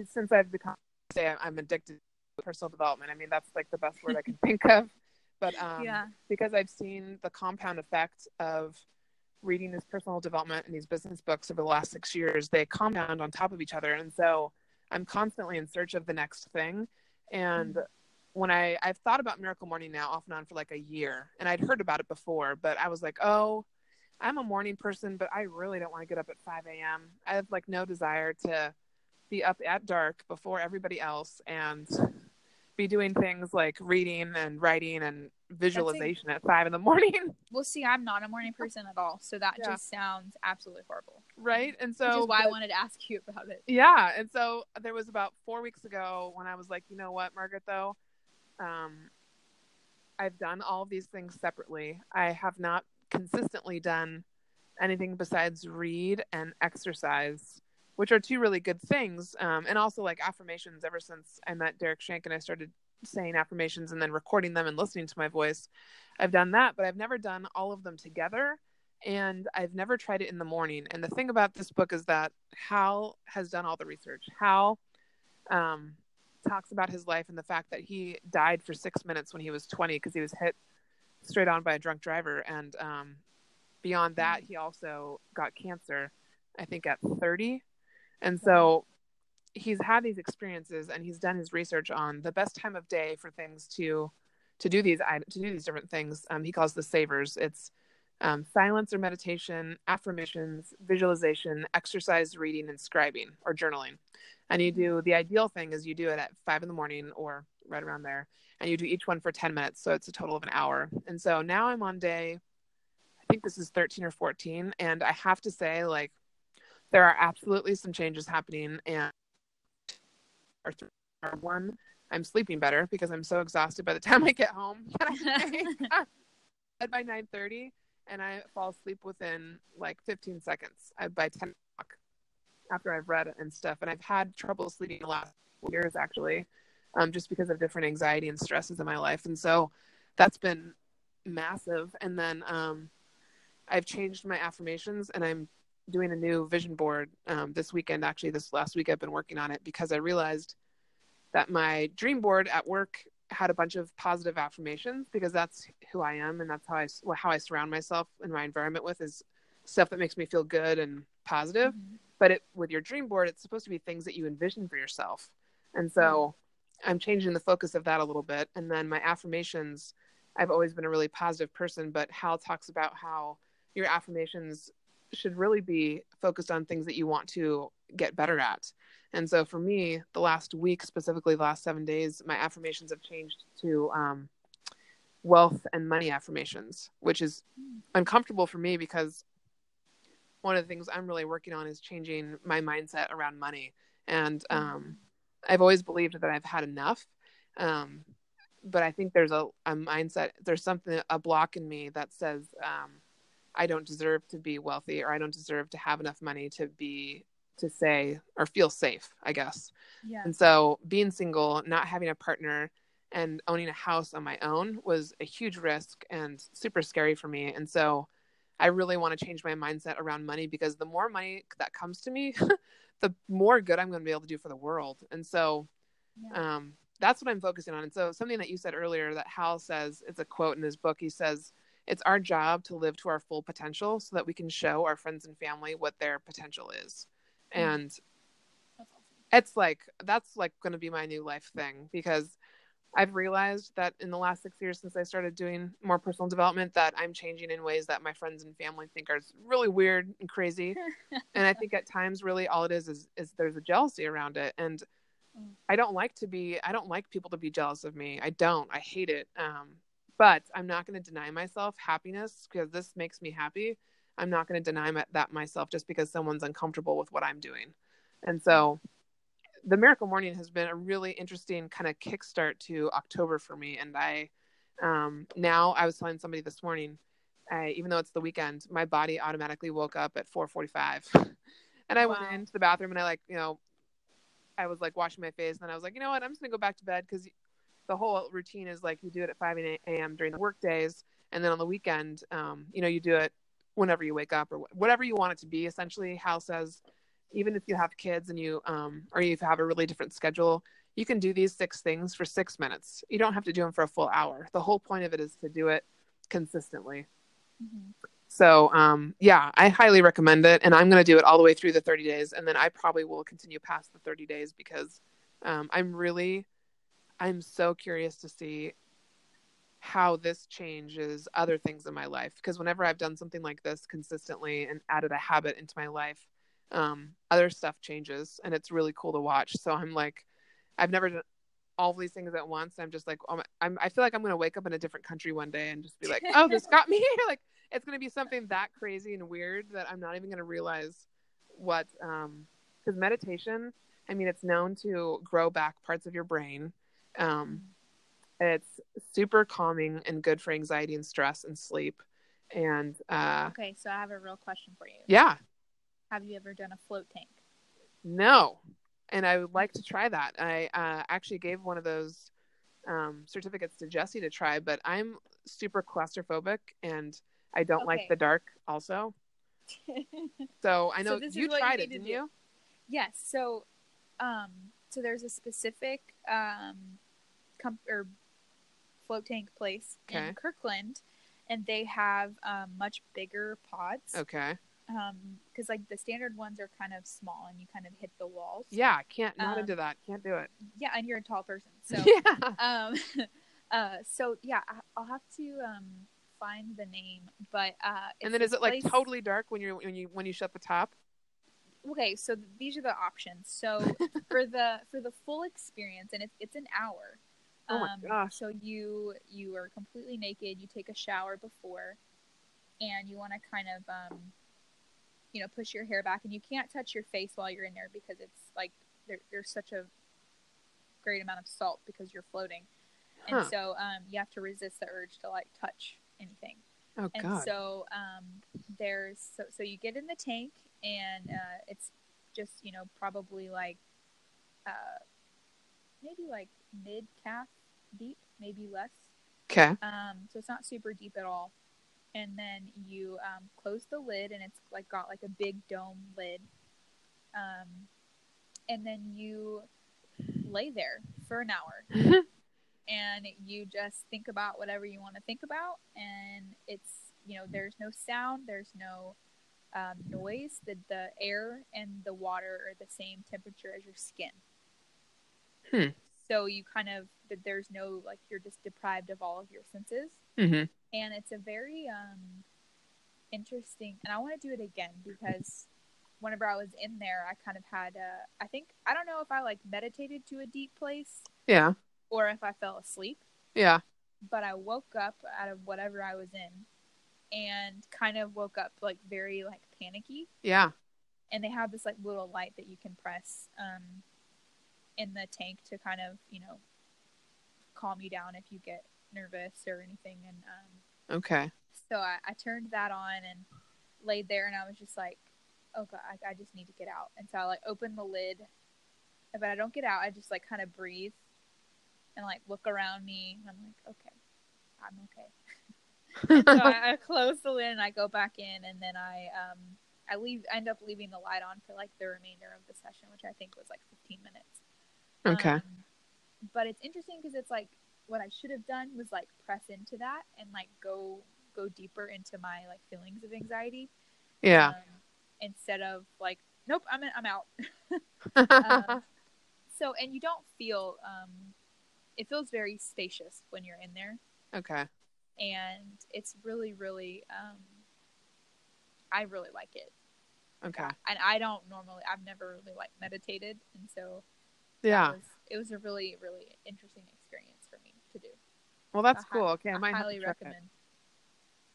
since I've become say I'm- addicted personal development. I mean that's like the best word I can think of. But um yeah because I've seen the compound effect of reading this personal development and these business books over the last six years, they compound on top of each other. And so I'm constantly in search of the next thing. And when I, I've thought about Miracle Morning now off and on for like a year, and I'd heard about it before, but I was like, oh, I'm a morning person, but I really don't want to get up at 5 a.m. I have like no desire to be up at dark before everybody else and be doing things like reading and writing and visualization at five in the morning. well see i'm not a morning person at all so that Yeah. just sounds absolutely horrible right. And so which is why i wanted to ask you about it yeah. And so there was about four weeks ago when I was like, you know what, Margaret, though, um, I've done all of these things separately. I have not consistently done anything besides read and exercise, which are two really good things. Um, and also like affirmations ever since I met Derek Shank and I started saying affirmations and then recording them and listening to my voice. I've done that, but I've never done all of them together. And I've never tried it in the morning. And the thing about this book is that Hal has done all the research. Hal um, talks about his life and the fact that he died for six minutes when he was 20 because he was hit straight on by a drunk driver. And um, beyond that, he also got cancer, I think, at 30. And so he's had these experiences and he's done his research on the best time of day for things to to do these to do these different things. Um, he calls the savers. It's um, silence or meditation, affirmations, visualization, exercise, reading, and scribing or journaling. And you do the ideal thing is you do it at five in the morning or right around there, and you do each one for 10 minutes. So it's a total of an hour. And so now I'm on day, I think this is 13 or 14. And I have to say, like, there are absolutely some changes happening. And one, I'm sleeping better because I'm so exhausted by the time I get home. By 9:30 and I fall asleep within like 15 seconds I, by 10 o'clock after I've read and stuff. And I've had trouble sleeping the last years actually, um, just because of different anxiety and stresses in my life. And so that's been massive. And then um, I've changed my affirmations and I'm doing a new vision board um, this weekend. Actually, this last week I've been working on it because I realized that my dream board at work had a bunch of positive affirmations because that's who I am and that's how I how I surround myself in my environment with is stuff that makes me feel good and positive. Mm-hmm. But it, with your dream board, it's supposed to be things that you envision for yourself. And so mm-hmm. I'm changing the focus of that a little bit. And then my affirmations, I've always been a really positive person, but Hal talks about how your affirmations should really be focused on things that you want to get better at. And so for me, the last week, specifically the last seven days, my affirmations have changed to um, wealth and money affirmations, which is uncomfortable for me because one of the things I'm really working on is changing my mindset around money. And um, I've always believed that I've had enough. Um, but I think there's a, a, mindset, there's something, a block in me that says um, I don't deserve to be wealthy or I don't deserve to have enough money to be to say or feel safe, I guess. Yeah. And so being single, not having a partner, and owning a house on my own was a huge risk and super scary for me. And so I really want to change my mindset around money because the more money that comes to me, the more good I'm going to be able to do for the world. And so yeah. um, that's what I'm focusing on. And so something that you said earlier that Hal says, it's a quote in his book. He says, it's our job to live to our full potential so that we can show our friends and family what their potential is. Mm-hmm. and it's like that's like going to be my new life thing because I've realized that in the last six years since I started doing more personal development that I'm changing in ways that my friends and family think are really weird and crazy. and I think at times really all it is is is there's a jealousy around it. And mm. I don't like to be I don't like people to be jealous of me. I don't. I hate it. Um, but I'm not going to deny myself happiness because this makes me happy. I'm not going to deny my, that myself just because someone's uncomfortable with what I'm doing. And so the Miracle Morning has been a really interesting kind of kickstart to October for me. And I, um, now I was telling somebody this morning, I, even though it's the weekend, my body automatically woke up at 4:45, and I wow. went into the bathroom and I like, you know, I was like washing my face, and then I was like, you know what, I'm just gonna go back to bed because the whole routine is like you do it at 5 a.m. during the work days, and then on the weekend, um, you know, you do it whenever you wake up or whatever you want it to be. Essentially, Hal says, even if you have kids and you um, or you have a really different schedule, you can do these six things for six minutes. You don't have to do them for a full hour. The whole point of it is to do it consistently. Mm-hmm. So, um, yeah, I highly recommend it. And I'm going to do it all the way through the 30 days. And then I probably will continue past the 30 days because um, I'm really, I'm so curious to see how this changes other things in my life. Because whenever i've done something like this consistently and added a habit into my life um, other stuff changes and it's really cool to watch. So i'm like i've never done all these things at once. I'm just like oh I'm, i feel like i'm going to wake up in a different country one day and just be like oh this got me here. Like it's going to be something that crazy and weird that i'm not even going to realize what um because meditation i mean it's known to grow back parts of your brain um it's super calming and good for anxiety and stress and sleep. And uh, okay, so I have a real question for you. Yeah. Have you ever done a float tank? No, and I would like to try that. I uh, actually gave one of those um, certificates to Jesse to try, but I'm super claustrophobic and I don't okay. like the dark. Also, so I know so you tried you it, didn't you? Yes. So, um, so there's a specific um, com- or float tank place Okay. in Kirkland, and they have um, much bigger pods. Okay. Um, because like the standard ones are kind of small and you kind of hit the walls. Yeah, can't not Um, into that. Can't do it. Yeah, and you're a tall person, so yeah. um, uh, so yeah, I'll have to um find the name, but uh, And then is it like totally dark when you when you when you shut the top? Okay? So these are the options. So for the for the full experience, and it's it's an hour. Oh my gosh. So you you are completely naked. You take a shower before, and you want to kind of um, you know, push your hair back, and you can't touch your face while you're in there because it's like there, there's such a great amount of salt because you're floating, and so um, you have to resist the urge to like touch anything. Oh And god. so um, there's so so you get in the tank, and uh, it's just you know probably like uh, maybe like mid calf deep, maybe less. okay. Um, so it's not super deep at all. And then you um, close the lid, and it's like got like a big dome lid. Um, and then you lay there for an hour, and you just think about whatever you want to think about. And it's you know there's no sound, there's no um, noise. The the air and the water are the same temperature as your skin. Hmm. So you kind of that there's no like you're just deprived of all of your senses hmm and it's a very um interesting and i want to do it again because whenever i was in there i kind of had uh i think i don't know if i like meditated to a deep place Yeah. or if i fell asleep Yeah. but i woke up out of whatever i was in and kind of woke up like very like panicky Yeah. and they have this like little light that you can press um in the tank to kind of you know calm you down if you get nervous or anything and um Okay. So I, I turned that on and laid there, and I was just like, "Oh God, I, I just need to get out." And so I like opened the lid, but I don't get out. I just like kind of breathe and like look around me, and I'm like, "Okay, I'm okay." So I, I close the lid and I go back in, and then I um I leave. End up leaving the light on for like the remainder of the session, which I think was like 15 minutes. Okay. Um, but it's interesting because it's like what I should have done was like press into that and like go go deeper into my like feelings of anxiety. yeah. Um, instead of like, nope, I'm in, I'm out. um, so and you don't feel um, it feels very spacious when you're in there, okay. And it's really really um, I really like it. Okay. And I don't normally I've never really like meditated, and so Yeah. was, it was a really really interesting experience for me to do. Well, that's I hi- cool. Okay, I I highly to check it. recommend.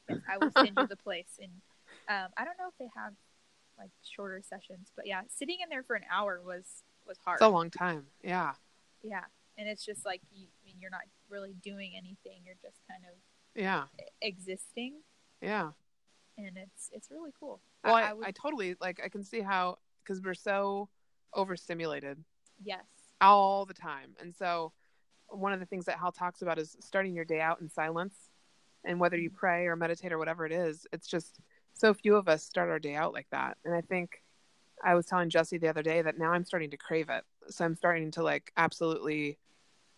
Yes, I will send you the place, and um, I don't know if they have like shorter sessions, but yeah, sitting in there for an hour was was hard. It's a long time. Yeah. yeah, and it's just like you, I mean, you're not really doing anything; you're just kind of Yeah. existing, Yeah. and it's it's really cool. Well, I, I, would, totally like. I can see how because we're so overstimulated yes, all the time, and so one of the things that Hal talks about is starting your day out in silence, and whether you mm-hmm. pray or meditate or whatever it is, it's just so few of us start our day out like that. And I think I was telling Jesse the other day that now I'm starting to crave it, so I'm starting to like absolutely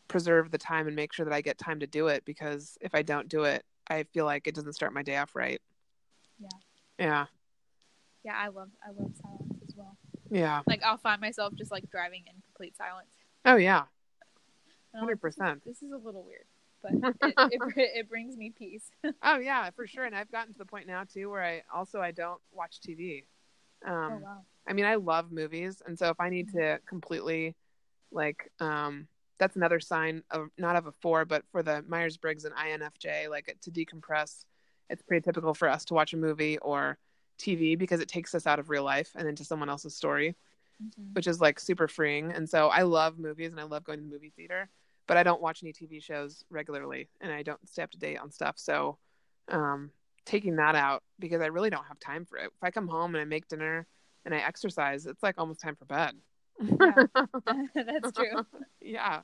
preserve the time and make sure that I get time to do it because if I don't do it, I feel like it doesn't start my day off right. Yeah. Yeah. yeah. I love I love silence as well. Yeah. Like I'll find myself just like driving in complete silence. Oh yeah. And I'm like, this is- 100%. This is a little weird, but it, it, it brings me peace. Oh yeah, for sure. And I've gotten to the point now too where I also I don't watch TV. Um oh wow. I mean I love movies and so if I need to completely like um that's another sign of not of a four, but for the Myers Briggs and INFJ, like to decompress, it's pretty typical for us to watch a movie or TV because it takes us out of real life and into someone else's story. Mhm. which is like super freeing. And so I love movies and I love going to the movie theater, but I don't watch any TV shows regularly and I don't stay up to date on stuff. So um, taking that out because I really don't have time for it. If I come home and I make dinner and I exercise, it's like almost time for bed. That's true. yeah.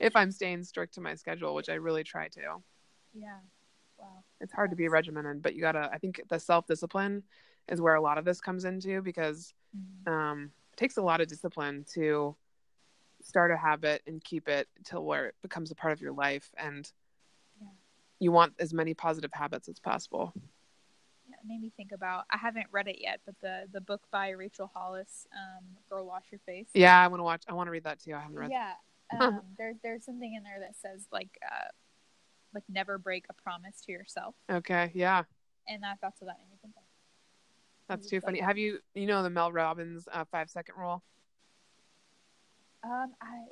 If I'm staying strict to my schedule, which I really try to. Yeah. Wow. It's hard to be regimented, but you gotta, I think the self discipline is where a lot of this comes into because Mhm. um, it takes a lot of discipline to start a habit and keep it till where it becomes a part of your life and Yeah. you want as many positive habits as possible. Made me think about. I haven't read it yet, but the the book by Rachel Hollis, um, "Girl Wash Your Face." Yeah, I want to watch. I want to read that too. I haven't read. Yeah. Um, there, there's something in there that says like, uh, like never break a promise to yourself, Okay. Yeah, and that that's what that made me think of. that's too funny. Have you you know the Mel Robbins uh, five second rule? Um, I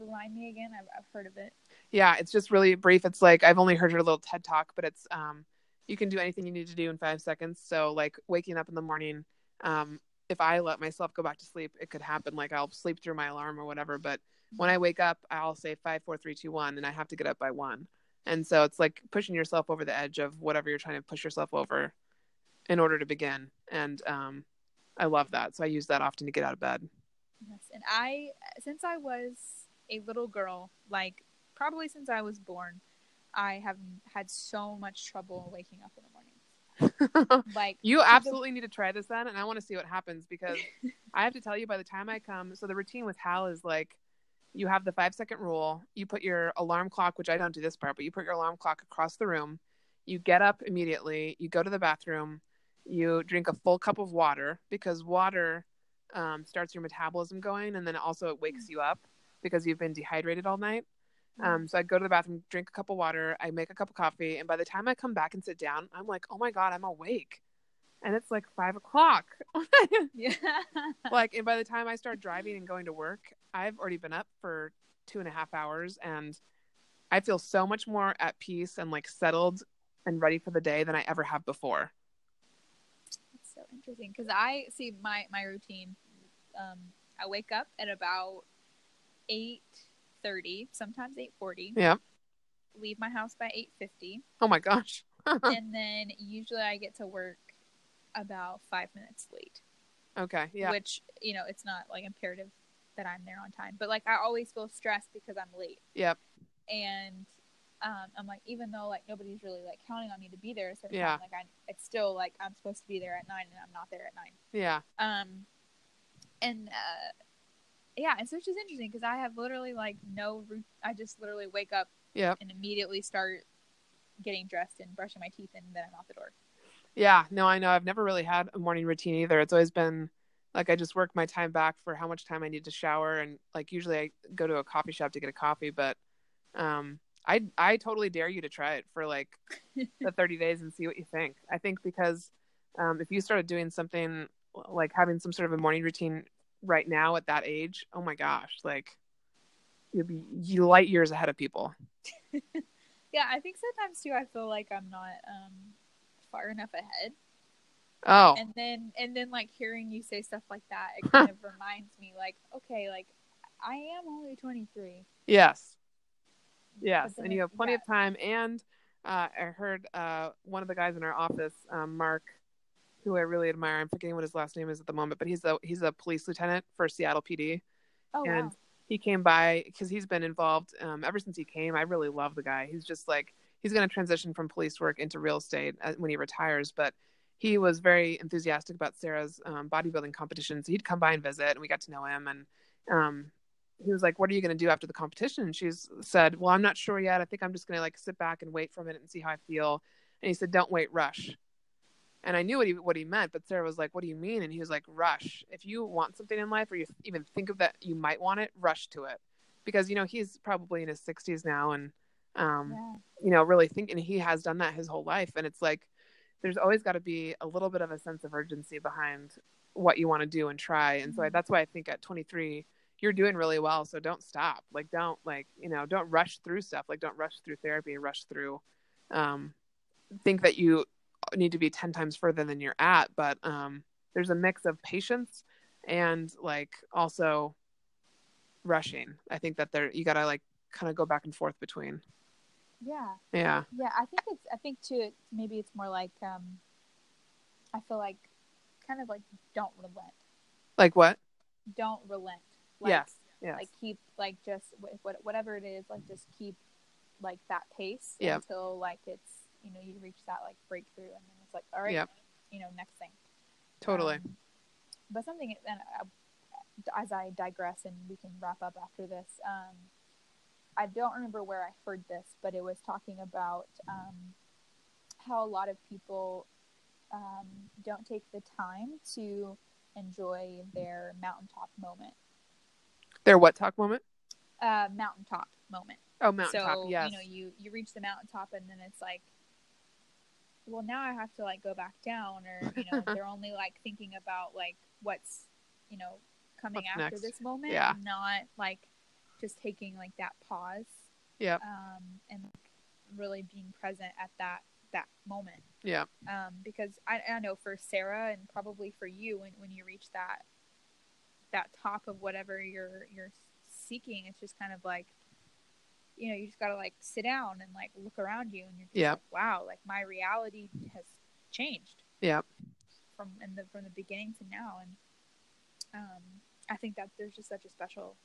remind me again. I've I've heard of it. Yeah, it's just really brief. It's like I've only heard her little TED talk, but it's um you can do anything you need to do in five seconds. So like waking up in the morning, um, if I let myself go back to sleep, it could happen. Like I'll sleep through my alarm or whatever. But when I wake up, I'll say five, four, three, two, one, and I have to get up by one. And so it's like pushing yourself over the edge of whatever you're trying to push yourself over in order to begin. And um I love that. So I use that often to get out of bed. Yes, and I since I was a little girl, like probably since I was born, I have had so much trouble waking up in the morning. Like You the- absolutely need to try this then, and I want to see what happens because I have to tell you, by the time I come, so the routine with Hal is like, you have the five second rule. You put your alarm clock, which I don't do this part, but you put your alarm clock across the room. You get up immediately. You go to the bathroom. You drink a full cup of water because water um, starts your metabolism going, and then also it wakes you up because you've been dehydrated all night. Um, so I go to the bathroom, drink a cup of water, I make a cup of coffee, and by the time I come back and sit down, I'm like, oh my god, I'm awake, and it's like five o'clock. yeah. like, and by the time I start driving and going to work, I've already been up for two and a half hours, and I feel so much more at peace and like settled and ready for the day than I ever have before. It's so interesting because I see my my routine. Um, I wake up at about eight thirty, sometimes eight forty. Yeah. Leave my house by 8.50 oh my gosh. and then usually I get to work about five minutes late. okay. Yeah. Which you know, it's not like imperative that I'm there on time, but like I always feel stressed because I'm late. Yep. And um, I'm like, even though like nobody's really like counting on me to be there certain Yeah. time, like I, it's still like I'm supposed to be there at nine and I'm not there at nine. Yeah. Um, and uh, yeah, and so it's just interesting because I have literally like no root. I just literally wake up Yep. and immediately start getting dressed and brushing my teeth, and then I'm out the door. Yeah, no, I know. I've never really had a morning routine either. It's always been like I just work my time back for how much time I need to shower and like usually I go to a coffee shop to get a coffee, but um I I totally dare you to try it for like the 30 days and see what you think. I think because um if you started doing something like having some sort of a morning routine right now at that age, oh my gosh, like you'd be you light years ahead of people. Yeah, I think sometimes too. I feel like I'm not um far enough ahead, Oh, and then and then like hearing you say stuff like that, it kind of reminds me like, okay, like I am only 23. Yes. Yes, and you have plenty yeah. of time. And uh, I heard uh, one of the guys in our office, um, Mark, who I really admire. I'm forgetting what his last name is at the moment, but he's a he's a police lieutenant for Seattle PD, Oh and wow. he came by because he's been involved um, ever since he came. I really love the guy. He's just like he's going to transition from police work into real estate uh, when he retires, but. He was very enthusiastic about Sarah's um, bodybuilding competition, so he'd come by and visit, and we got to know him. And um, he was like, "What are you going to do after the competition?" And she's said, "Well, I'm not sure yet. I think I'm just going to like sit back and wait for a minute and see how I feel." And he said, "Don't wait, rush." And I knew what he what he meant, but Sarah was like, "What do you mean?" And he was like, "Rush. If you want something in life, or you even think of that you might want it, rush to it." Because you know he's probably in his 60s now, and um, Yeah. you know, really thinking he has done that his whole life. And it's like, there's always got to be a little bit of a sense of urgency behind what you want to do and try. And so I, Mhm. that's why I think at 23, you're doing really well. So don't stop. Like, don't like, you know, don't rush through stuff. Like, don't rush through therapy, rush through, um, think that you need to be 10 times further than you're at. But, um, there's a mix of patience and like also rushing. I think that there, you got to like kind of go back and forth between. Yeah. Yeah. Yeah, I think it's. I think too. It's, maybe it's more like. um I feel like, kind of like, don't relent. Like what? Don't relent. Like, yes. Yes. Like keep like just wh- what whatever it is, like just keep like that pace Yeah. until like it's you know you reach that like breakthrough, and then it's like all right, Yep. you know next thing. totally. Um, but something and I, as I digress and we can wrap up after this, um, I don't remember where I heard this, but it was talking about um, how a lot of people um, don't take the time to enjoy their mountaintop moment. Their what talk moment? Uh, mountaintop moment. Oh, mountaintop. so yes. you know, you you reach the mountaintop, and then it's like, well, now I have to like go back down, or you know, they're only like thinking about like what's you know coming What's after next? this moment, Yeah. not like just taking like that pause yeah um, and really being present at that that moment. Yeah. Um, because I, I know for Sarah and probably for you, when, when you reach that that top of whatever you're you're seeking, it's just kind of like you know you just gotta like sit down and like look around you and you're just Yep. like, wow, like my reality has changed yeah from in the from the beginning to now, and um, I think that there's just such a special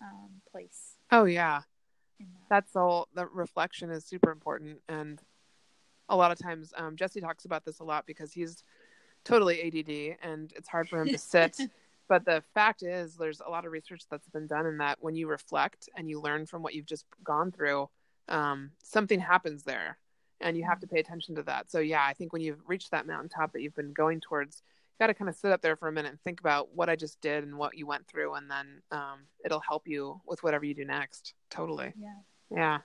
um, place Oh yeah. that. That's all. The reflection is super important, and a lot of times, um, Jesse talks about this a lot because he's totally ADD, and it's hard for him to sit. but the fact is, there's a lot of research that's been done in that when you reflect and you learn from what you've just gone through, um, something happens there, and you have to pay attention to that. So yeah, I think when you've reached that mountaintop that you've been going towards, you got to kind of sit up there for a minute and think about what I just did and what you went through, and then um, it'll help you with whatever you do next. Totally. yeah. Yeah.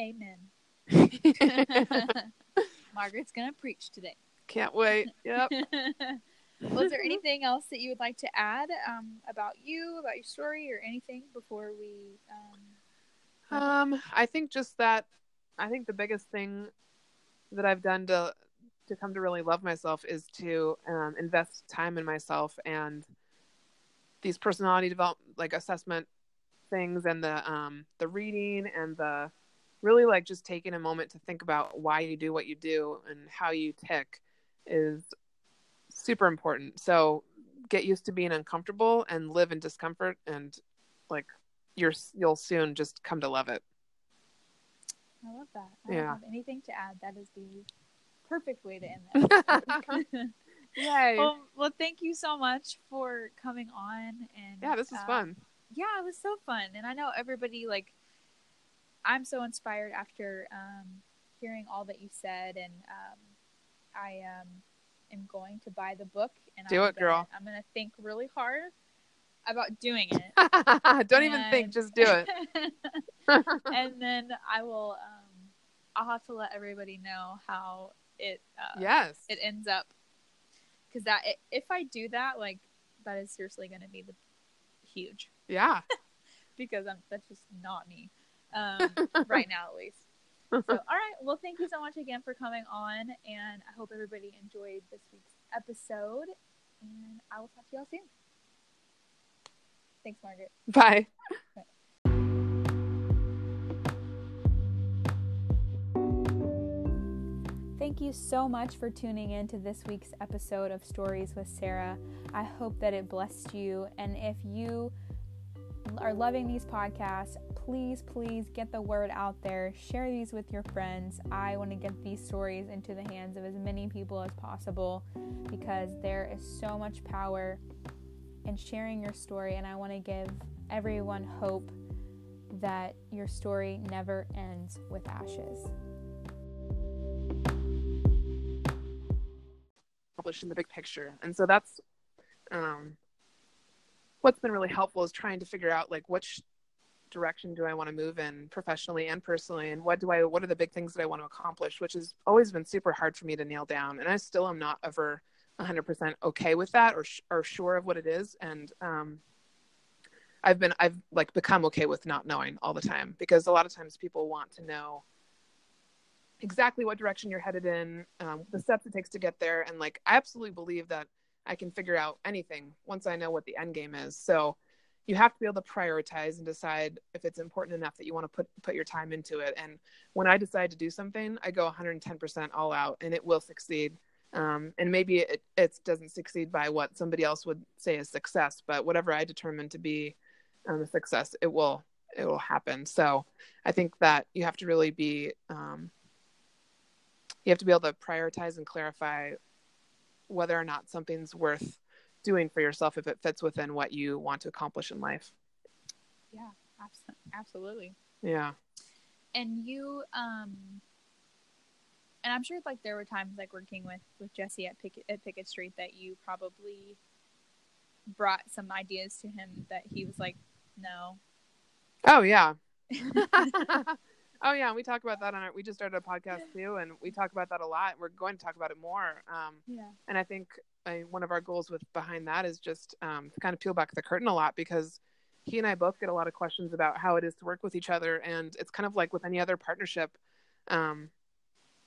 Amen. Margaret's gonna preach today. Can't wait. Yep. Was there anything else that you would like to add um, about you, about your story, or anything before we? Um... Um, I think just that. I think the biggest thing that I've done to to come to really love myself is to um, invest time in myself and these personality development like assessment things and the um the reading and the really like just taking a moment to think about why you do what you do and how you tick is super important. So get used to being uncomfortable and live in discomfort and like you're you'll soon just come to love it. I love that. I Yeah. don't have anything to add. That is the perfect way to end that. Yay. well, well, thank you so much for coming on. And yeah, this is uh, fun. yeah, it was so fun. And I know everybody like I'm so inspired after um, hearing all that you said, and um, I um, am going to buy the book. And Do I'm it, gonna- girl. I'm gonna think really hard about doing it. Don't even think, just do it. and then I will. Um, I'll have to let everybody know how it. Uh, yes. It ends up because that i- if I do that, like that is seriously going to be the huge yeah. because I'm that's just not me um, right now at least. So all right, well thank you so much again for coming on, and I hope everybody enjoyed this week's episode, and I will talk to y'all soon. Thanks, Margaret. Bye. Thank you so much for tuning in to this week's episode of Stories with Sarah. I hope that it blessed you. And if you are loving these podcasts, please, please get the word out there. Share these with your friends. I want to get these stories into the hands of as many people as possible because there is so much power in sharing your story. And I want to give everyone hope that your story never ends with ashes. Published in the big picture. And so that's um what's been really helpful is trying to figure out like which direction do I want to move in professionally and personally and what do I what are the big things that I want to accomplish, which has always been super hard for me to nail down. And I still am not ever 100% okay with that or or sure of what it is and um I've been I've like become okay with not knowing all the time because a lot of times people want to know exactly what direction you're headed in, um, the steps it takes to get there, and like I absolutely believe that I can figure out anything once I know what the end game is. So you have to be able to prioritize and decide if it's important enough that you want to put put your time into it. And when I decide to do something, I go 110% all out, and it will succeed. Um, and maybe it, it doesn't succeed by what somebody else would say is success, but whatever I determine to be um, a success, it will it will happen. So I think that you have to really be um, you have to be able to prioritize and clarify whether or not something's worth doing for yourself if it fits within what you want to accomplish in life. Yeah, absolutely. Yeah. And you, um, and I'm sure like there were times like working with with Jesse at Pickett at Pickett Street that you probably brought some ideas to him that he was like, no. Oh yeah. oh yeah, we talk about that on our. We just started a podcast too, and we talk about that a lot. We're going to talk about it more. Um, yeah. And I think I, one of our goals with behind that is just um, to kind of peel back the curtain a lot because he and I both get a lot of questions about how it is to work with each other, and it's kind of like with any other partnership. Um,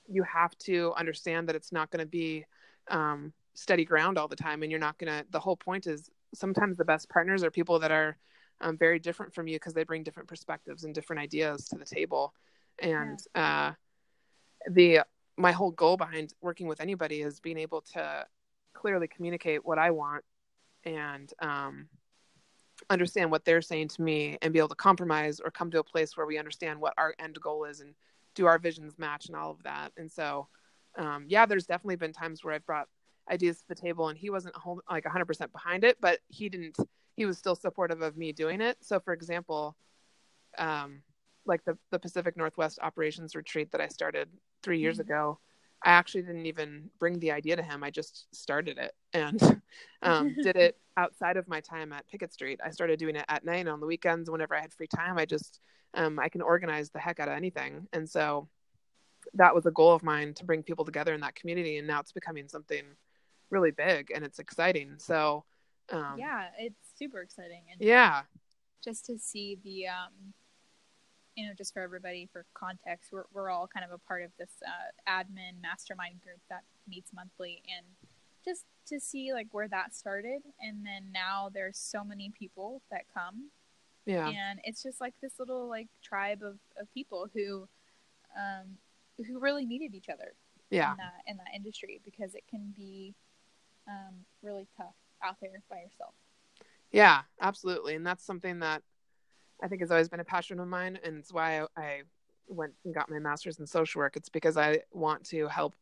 you have to understand that it's not going to be um, steady ground all the time, and you're not going to. The whole point is sometimes the best partners are people that are um, very different from you because they bring different perspectives and different ideas to the table. And yeah. uh, the my whole goal behind working with anybody is being able to clearly communicate what I want and um, understand what they're saying to me and be able to compromise or come to a place where we understand what our end goal is and do our visions match and all of that. And so, um, yeah, there's definitely been times where I've brought ideas to the table and he wasn't like 100% behind it, but he didn't he was still supportive of me doing it. So, for example, um, like the, the Pacific Northwest operations retreat that I started three years mm-hmm. ago, I actually didn't even bring the idea to him. I just started it and um, did it outside of my time at Pickett Street. I started doing it at night on the weekends whenever I had free time. I just um, I can organize the heck out of anything, and so that was a goal of mine to bring people together in that community. And now it's becoming something really big and it's exciting. So um, yeah, it's super exciting. And yeah, just to see the um, you know, just for everybody for context, we're we're all kind of a part of this uh, admin mastermind group that meets monthly, and just to see like where that started, and then now there's so many people that come. Yeah, and it's just like this little like tribe of, of people who, um, who really needed each other. Yeah, in that in that industry because it can be, um, really tough out there by yourself. Yeah, absolutely. And that's something that I think has always been a passion of mine. And it's why I, I went and got my master's in social work. It's because I want to help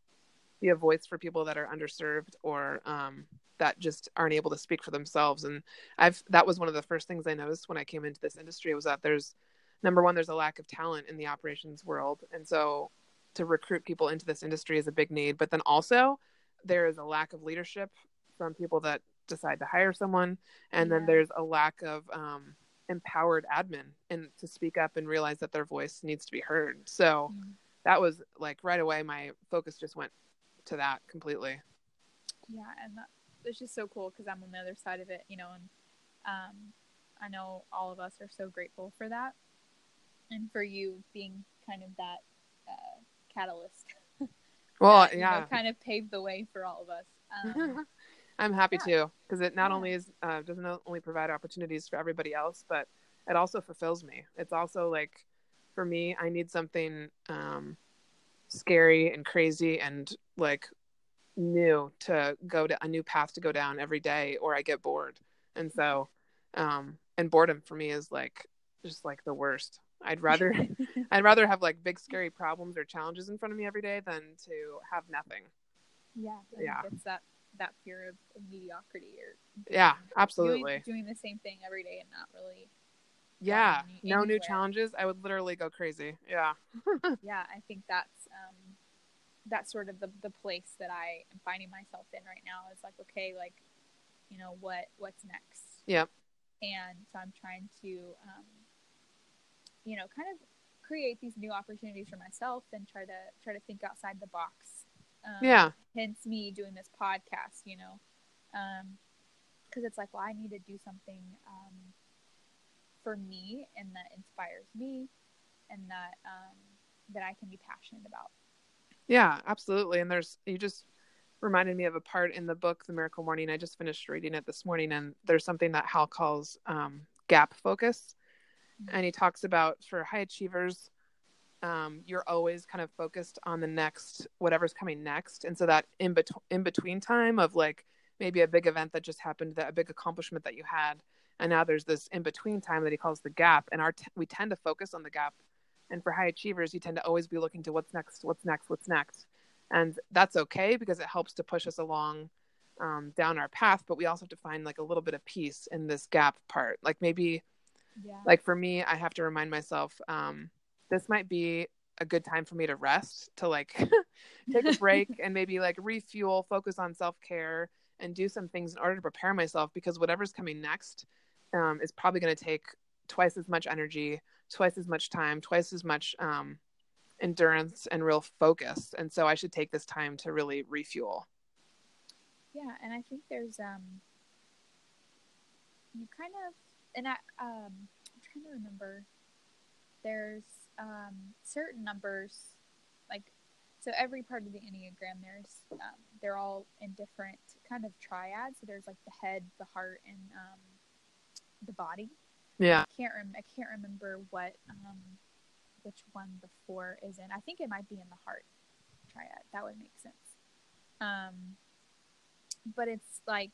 be a voice for people that are underserved or um, that just aren't able to speak for themselves. And I've that was one of the first things I noticed when I came into this industry was that there's number one, there's a lack of talent in the operations world. And so to recruit people into this industry is a big need. But then also there is a lack of leadership from people that decide to hire someone and yeah. then there's a lack of um, empowered admin and to speak up and realize that their voice needs to be heard. So mm. that was like right away my focus just went to that completely. Yeah and that, it's just so cool because i'm on the other side of it you know and um, i know all of us are so grateful for that and for you being kind of that uh, catalyst. Well that, yeah know, kind of paved the way for all of us. Um, I'm happy yeah. too because it not yeah. only is uh, doesn't only provide opportunities for everybody else, but it also fulfills me. It's also like for me, I need something um, scary and crazy and like new to go to a new path to go down every day, or I get bored. And so, um, and boredom for me is like just like the worst. I'd rather I'd rather have like big scary problems or challenges in front of me every day than to have nothing. Yeah, yeah. It's that that fear of, of mediocrity or yeah absolutely. doing, doing, the same thing every day and not really yeah no new challenges i would literally go crazy. Yeah. Yeah i think that's um that's sort of the, the place that i am finding myself in right now is like okay like you know what what's next? Yep. And so i'm trying to um you know kind of create these new opportunities for myself and try to try to think outside the box um, yeah. Hence me doing this podcast, you know, because um, it's like, well, I need to do something um, for me and that inspires me and that um, that I can be passionate about. Yeah, absolutely. And there's you just reminded me of a part in the book The Miracle Morning. I just finished reading it this morning, and there's something that Hal calls um, gap focus, mm-hmm. and he talks about for high achievers um, you're always kind of focused on the next whatever's coming next and so that in, bet- in between time of like maybe a big event that just happened that a big accomplishment that you had and now there's this in between time that he calls the gap and our t- we tend to focus on the gap and for high achievers you tend to always be looking to what's next what's next what's next and that's okay because it helps to push us along um, down our path, but we also have to find like a little bit of peace in this gap part. Like maybe, Yeah. like for me, I have to remind myself um, this might be a good time for me to rest, to like take a break and maybe like refuel, focus on self care, and do some things in order to prepare myself because whatever's coming next um, is probably going to take twice as much energy, twice as much time, twice as much um, endurance and real focus. And so I should take this time to really refuel. Yeah, and I think there's um you kind of and I um I'm trying to remember there's um certain numbers like so every part of the Enneagram there's um they're all in different kind of triads. So there's like the head, the heart and um the body. Yeah. I can't rem- I can't remember what um which one the four is in. I think it might be in the heart triad. That would make sense. Um but it's like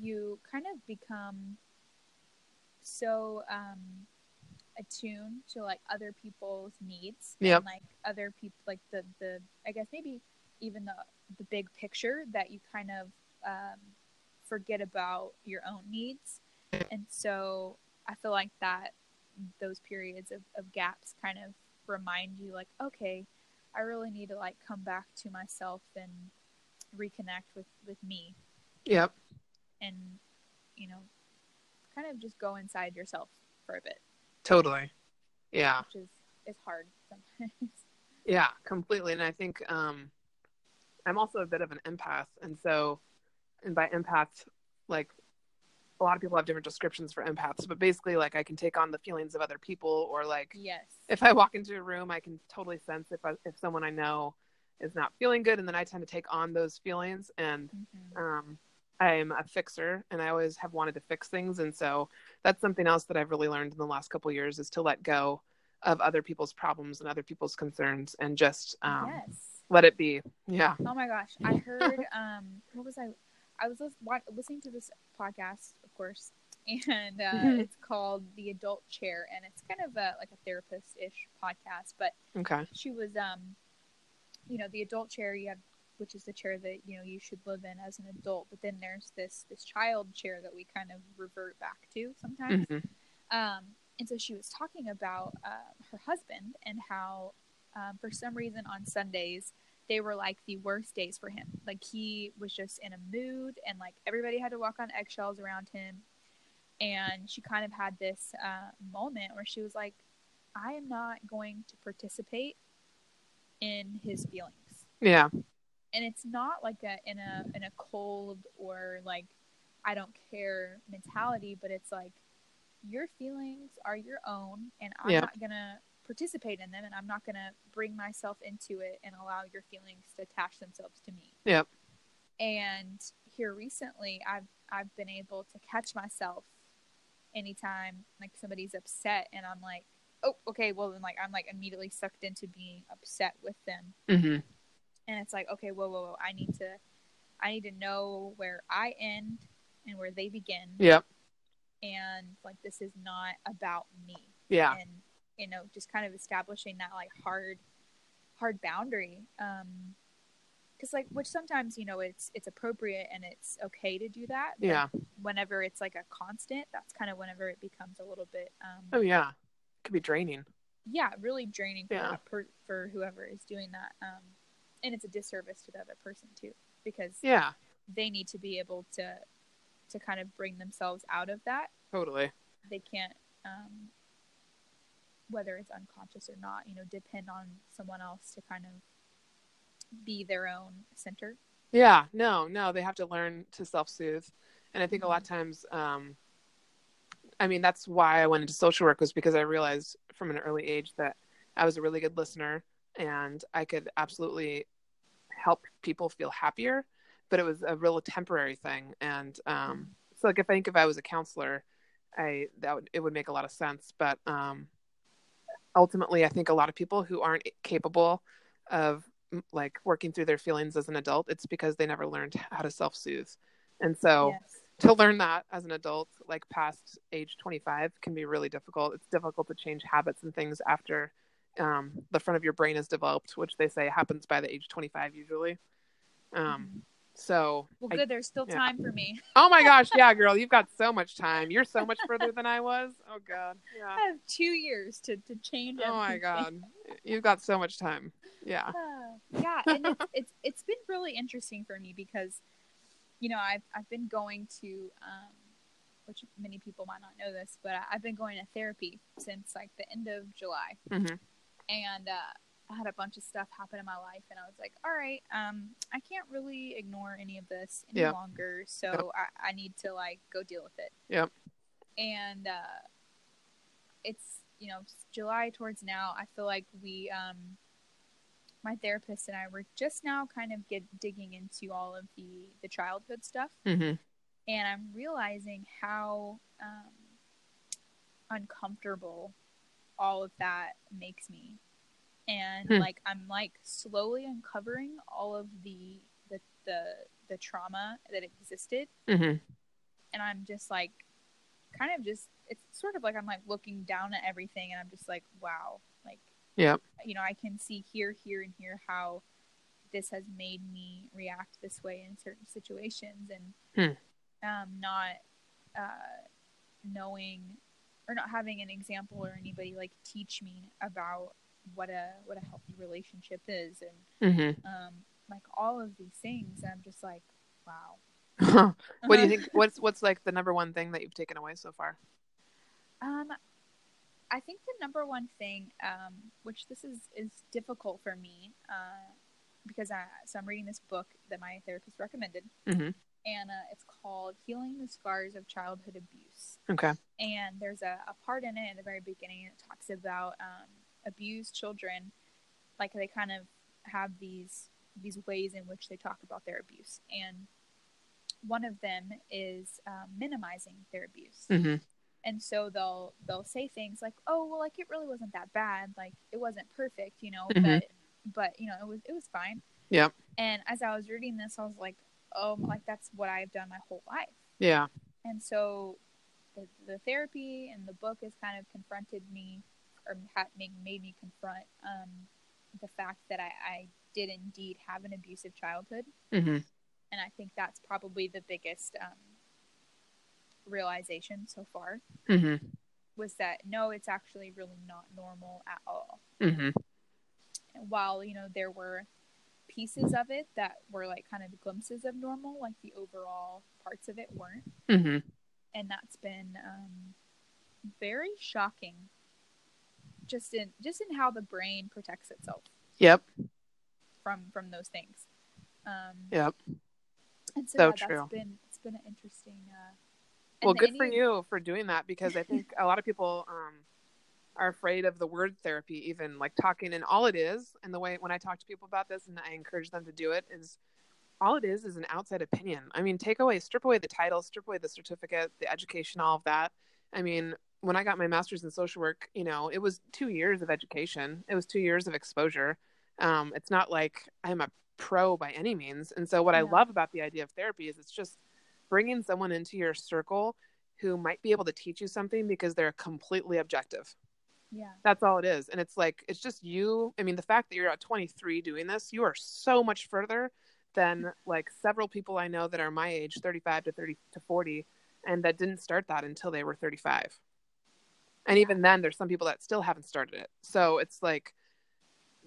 you kind of become so attuned to like other people's needs Yep. and like other people like the the I guess maybe even the the big picture that you kind of um forget about your own needs and so I feel like that those periods of, of gaps kind of remind you like okay I really need to like come back to myself and reconnect with with me Yep. and you know kind of just go inside yourself for a bit Totally. Yeah. which is is hard sometimes Yeah, completely. And I think um, I'm also a bit of an empath. And so, and by empath, like a lot of people have different descriptions for empaths, but basically, like I can take on the feelings of other people, or like yes if I walk into a room, I can totally sense if I, if someone I know is not feeling good, and then I tend to take on those feelings. And Mhm. um, I'm a fixer, and I always have wanted to fix things, and so that's something else that I've really learned in the last couple of years is to let go of other people's problems and other people's concerns, and just um, yes let it be. Yeah. oh my gosh i heard um what was i i was listening to this podcast of course and uh, Mhm. it's called the adult chair and it's kind of a like a therapist-ish podcast but Okay. she was um you know the adult chair you have which is the chair that you know you should live in as an adult but then there's this this child chair that we kind of revert back to sometimes Mhm. um and so she was talking about uh, her husband and how um, for some reason on sundays they were like the worst days for him like he was just in a mood and like everybody had to walk on eggshells around him and she kind of had this uh, moment where she was like i am not going to participate in his feelings Yeah. And it's not like a in a in a cold or like I don't care mentality, but it's like your feelings are your own, and I'm Yeah. not gonna participate in them, and I'm not gonna bring myself into it and allow your feelings to attach themselves to me. Yep. And here recently, I've I've been able to catch myself anytime like somebody's upset, and I'm like, oh, okay, well then like I'm like immediately sucked into being upset with them hmm and it's like okay whoa whoa whoa i need to i need to know where i end and where they begin Yep. and like this is not about me Yeah. and you know just kind of establishing that like hard hard boundary um because like which sometimes you know it's it's appropriate and it's okay to do that Yeah. whenever it's like a constant that's kind of whenever it becomes a little bit um Oh yeah. It could be draining. yeah really draining for Yeah. per, for whoever is doing that um and it's a disservice to the other person too because Yeah. they need to be able to to kind of bring themselves out of that Totally. they can't um whether it's unconscious or not you know depend on someone else to kind of be their own center Yeah. No, no, they have to learn to self soothe. And I think a lot of times, um, I mean, that's why I went into social work was because I realized from an early age that I was a really good listener and I could absolutely help people feel happier, but it was a real temporary thing. And um, so, like, if I think if I was a counselor, I that would it would make a lot of sense. But um, ultimately, I think a lot of people who aren't capable of like working through their feelings as an adult, it's because they never learned how to self soothe. And so, yes to learn that as an adult, like past age 25, can be really difficult. It's difficult to change habits and things after um, the front of your brain is developed, which they say happens by the age 25 usually. Um. So Well, I- good. There's still yeah. time for me. oh my gosh, yeah, girl, you've got so much time. You're so much further than I was. Oh god. Yeah. I have two years to, to change. Oh my god. You've got so much time. Yeah. Uh, yeah, and it's, it's it's been really interesting for me because, you know, I've I've been going to, um, which many people might not know this, but I- I've been going to therapy since like the end of July, hmm and uh, I had a bunch of stuff happen in my life, and I was like, all right, um, I can't really ignore any of this any Yeah. longer, so Yep. I, I need to like go deal with it. Yep. And uh, it's you know July towards now. I feel like we, um, my therapist and I, were just now kind of get digging into all of the the childhood stuff, hmm and I'm realizing how um, uncomfortable all of that makes me. And Hmm. like I'm like slowly uncovering all of the the the, the trauma that existed. Hmm and I'm just like kind of just it's sort of like I'm like looking down at everything and I'm just like wow. Like yeah, you know I can see here here and here how this has made me react this way in certain situations and um not uh knowing or not having an example or anybody like teach me about what a what a healthy relationship is and hmm um like all of these things I'm just like wow what do you think? What's what's like the number one thing that you've taken away so far? Um, I think the number one thing, um, which this is is difficult for me, uh, because I so I'm reading this book that my therapist recommended, Mhm. And uh, it's called "Healing the Scars of Childhood Abuse." Okay. And there's a, a part in it at the very beginning that talks about um, abused children, like they kind of have these these ways in which they talk about their abuse, and one of them is um, minimizing their abuse hmm and so they'll they'll say things like oh well like it really wasn't that bad like it wasn't perfect you know Mhm. but but you know it was it was fine Yep. and as i was reading this i was like oh like that's what i've done my whole life. Yeah. and so the, the therapy and the book has kind of confronted me or had made, made me confront um, the fact that I, I did indeed have an abusive childhood. Hmm and i think that's probably the biggest um, realization so far hmm was that no, it's actually really not normal at all. hmm And while you know there were pieces of it that were like kind of glimpses of normal, like the overall parts of it weren't, hmm and that's been um, very shocking. Just in just in how the brain protects itself Yep. from from those things. Um, Yep. and so, So yeah, true. that's been it's been an interesting. Uh, Well, good for you for doing that because I think a lot of people um, are afraid of the word therapy, even like talking. And all it is, and the way when I talk to people about this and I encourage them to do it, is all it is is an outside opinion. I mean, take away, strip away the title, strip away the certificate, the education, all of that. I mean, when I got my master's in social work, you know, it was two years of education, it was two years of exposure. Um, it's not like I'm a pro by any means. And so, what I love about the idea of therapy is it's just bringing someone into your circle who might be able to teach you something because they're completely objective. Yeah, That's all it is. And it's like, it's just you. I mean, the fact that you're at 23 doing this, you are so much further than like several people I know that are my age, 35 to 30 to 40, and that didn't start that until they were 35. And even then, there's some people that still haven't started it. So it's like,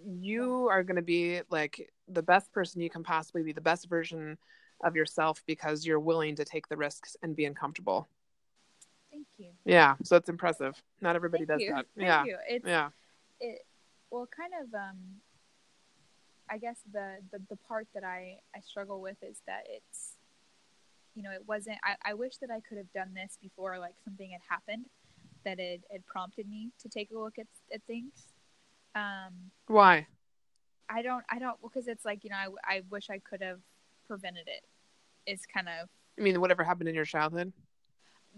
you are going to be like the best person you can possibly be, the best version of yourself because you're willing to take the risks and be uncomfortable. You. Yeah. So it's impressive. Not everybody Thank does you. that. Thank yeah. you. It's, Yeah. it well kind of um i guess the the, the part that i i struggle with is that it's you know it wasn't I, I wish that i could have done this before like something had happened that it had prompted me to take a look at, at things um Why? i don't i don't because it's like you know I, I wish i could have prevented it. it is kind of I mean, whatever happened in your childhood?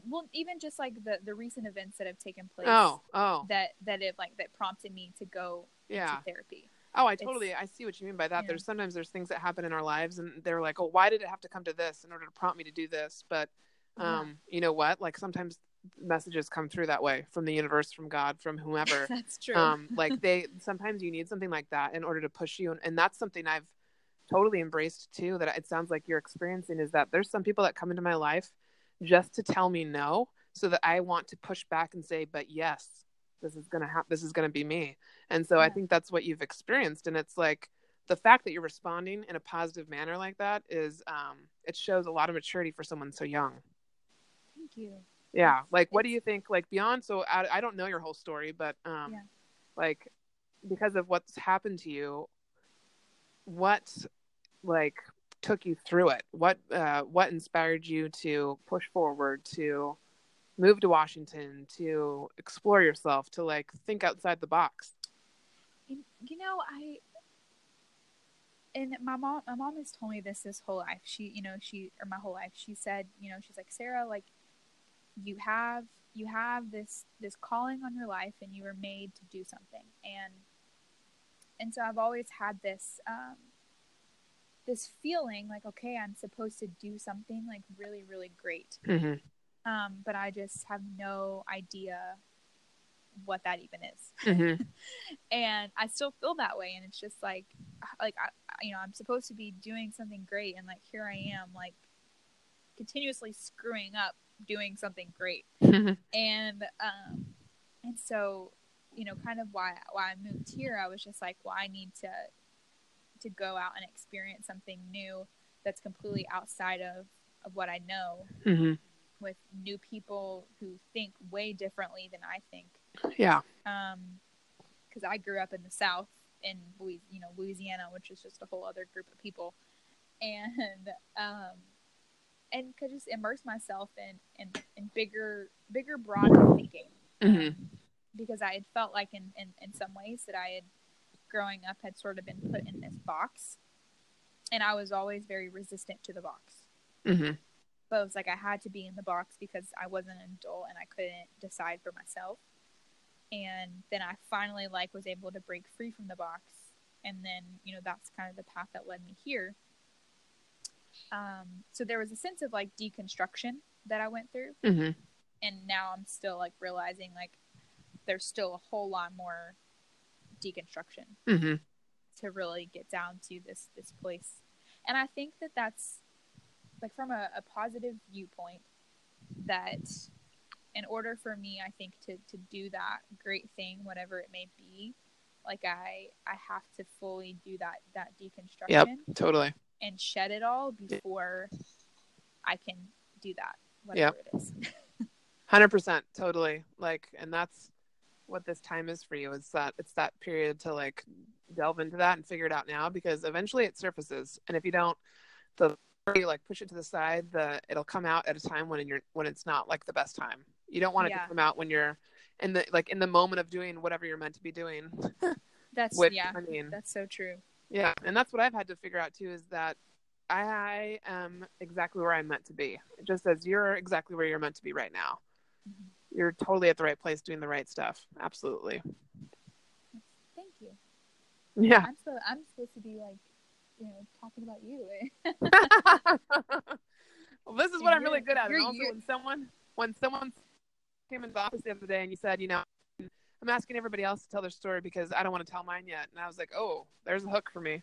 Well even just like the the recent events that have taken place Oh, oh, that that it like that prompted me to go yeah. into therapy Oh, I totally, I see what you mean by that. Yeah. There's sometimes there's things that happen in our lives and they're like, oh, why did it have to come to this in order to prompt me to do this? But, Yeah. um, you know what? Like sometimes messages come through that way from the universe, from God, from whomever. that's true um, like they, sometimes you need something like that in order to push you. And, and that's something I've totally embraced too that it sounds like you're experiencing is that there's some people that come into my life just to tell me no so that I want to push back and say but yes this is going to happen this is to be me and so yeah. I think that's what you've experienced and it's like the fact that you're responding in a positive manner like that is um it shows a lot of maturity for someone so young thank you yeah like what do you think like beyond so I, I don't know your whole story but um yeah. like because of what's happened to you what like took you through it? What uh what inspired you to push forward to move to washington to explore yourself to like think outside the box? You know i and my mom my mom has told me this this whole life. She you know she or my whole life she said you know she's like sarah like you have you have this this calling on your life and you were made to do something. And and so i've always had this um this feeling like okay i'm supposed to do something like really really great. Mm-hmm. um but i just have no idea what that even is. Mm-hmm. and i still feel that way. And it's just like like I, you know i'm supposed to be doing something great. And like here i am like continuously screwing up doing something great. And um and so you know kind of why why i moved here i was just like well i need to to go out and experience something new that's completely outside of of what i know mm-hmm. with new people who think way differently than i think yeah um because i grew up in the south in you know louisiana which is just a whole other group of people and um and could just immerse myself in in, in bigger bigger broader thinking mm-hmm. because i had felt like in, in in some ways that i had growing up had sort of been put in this box. And i was always very resistant to the box. Mm-hmm. but it was like i had to be in the box because i wasn't an adult and i couldn't decide for myself. And then i finally like was able to break free from the box. And then you know that's kind of the path that led me here. Um, so there was a sense of like deconstruction that I went through, mm-hmm. and now I'm still like realizing like there's still a whole lot more deconstruction mm-hmm. to really get down to this this place. And I think that that's like from a, a positive viewpoint that in order for me, I think to to do that great thing, whatever it may be, like I I have to fully do that that deconstruction. Yep, totally and shed it all before I can do that, whatever yep. it is. Hundred percent, totally. Like, and that's what this time is for you. Is that it's that period to like delve into that and figure it out now because eventually it surfaces, and if you don't, the you like push it to the side, the it'll come out at a time when you're when it's not like the best time. You don't want it yeah. to come out when you're in the like in the moment of doing whatever you're meant to be doing. that's Which, yeah. I mean, that's so true. Yeah, and that's what I've had to figure out too is that I am exactly where I'm meant to be. Just as you're exactly where you're meant to be right now. Mm-hmm. You're totally at the right place doing the right stuff. Absolutely. Thank you. Yeah. I'm so I'm supposed to be like, you know, talking about you. well, this is what I'm really good at. Also when someone when someone came into the office the other day and you said, you know, I'm asking everybody else to tell their story because I don't want to tell mine yet. And I was like, oh, there's a hook for me.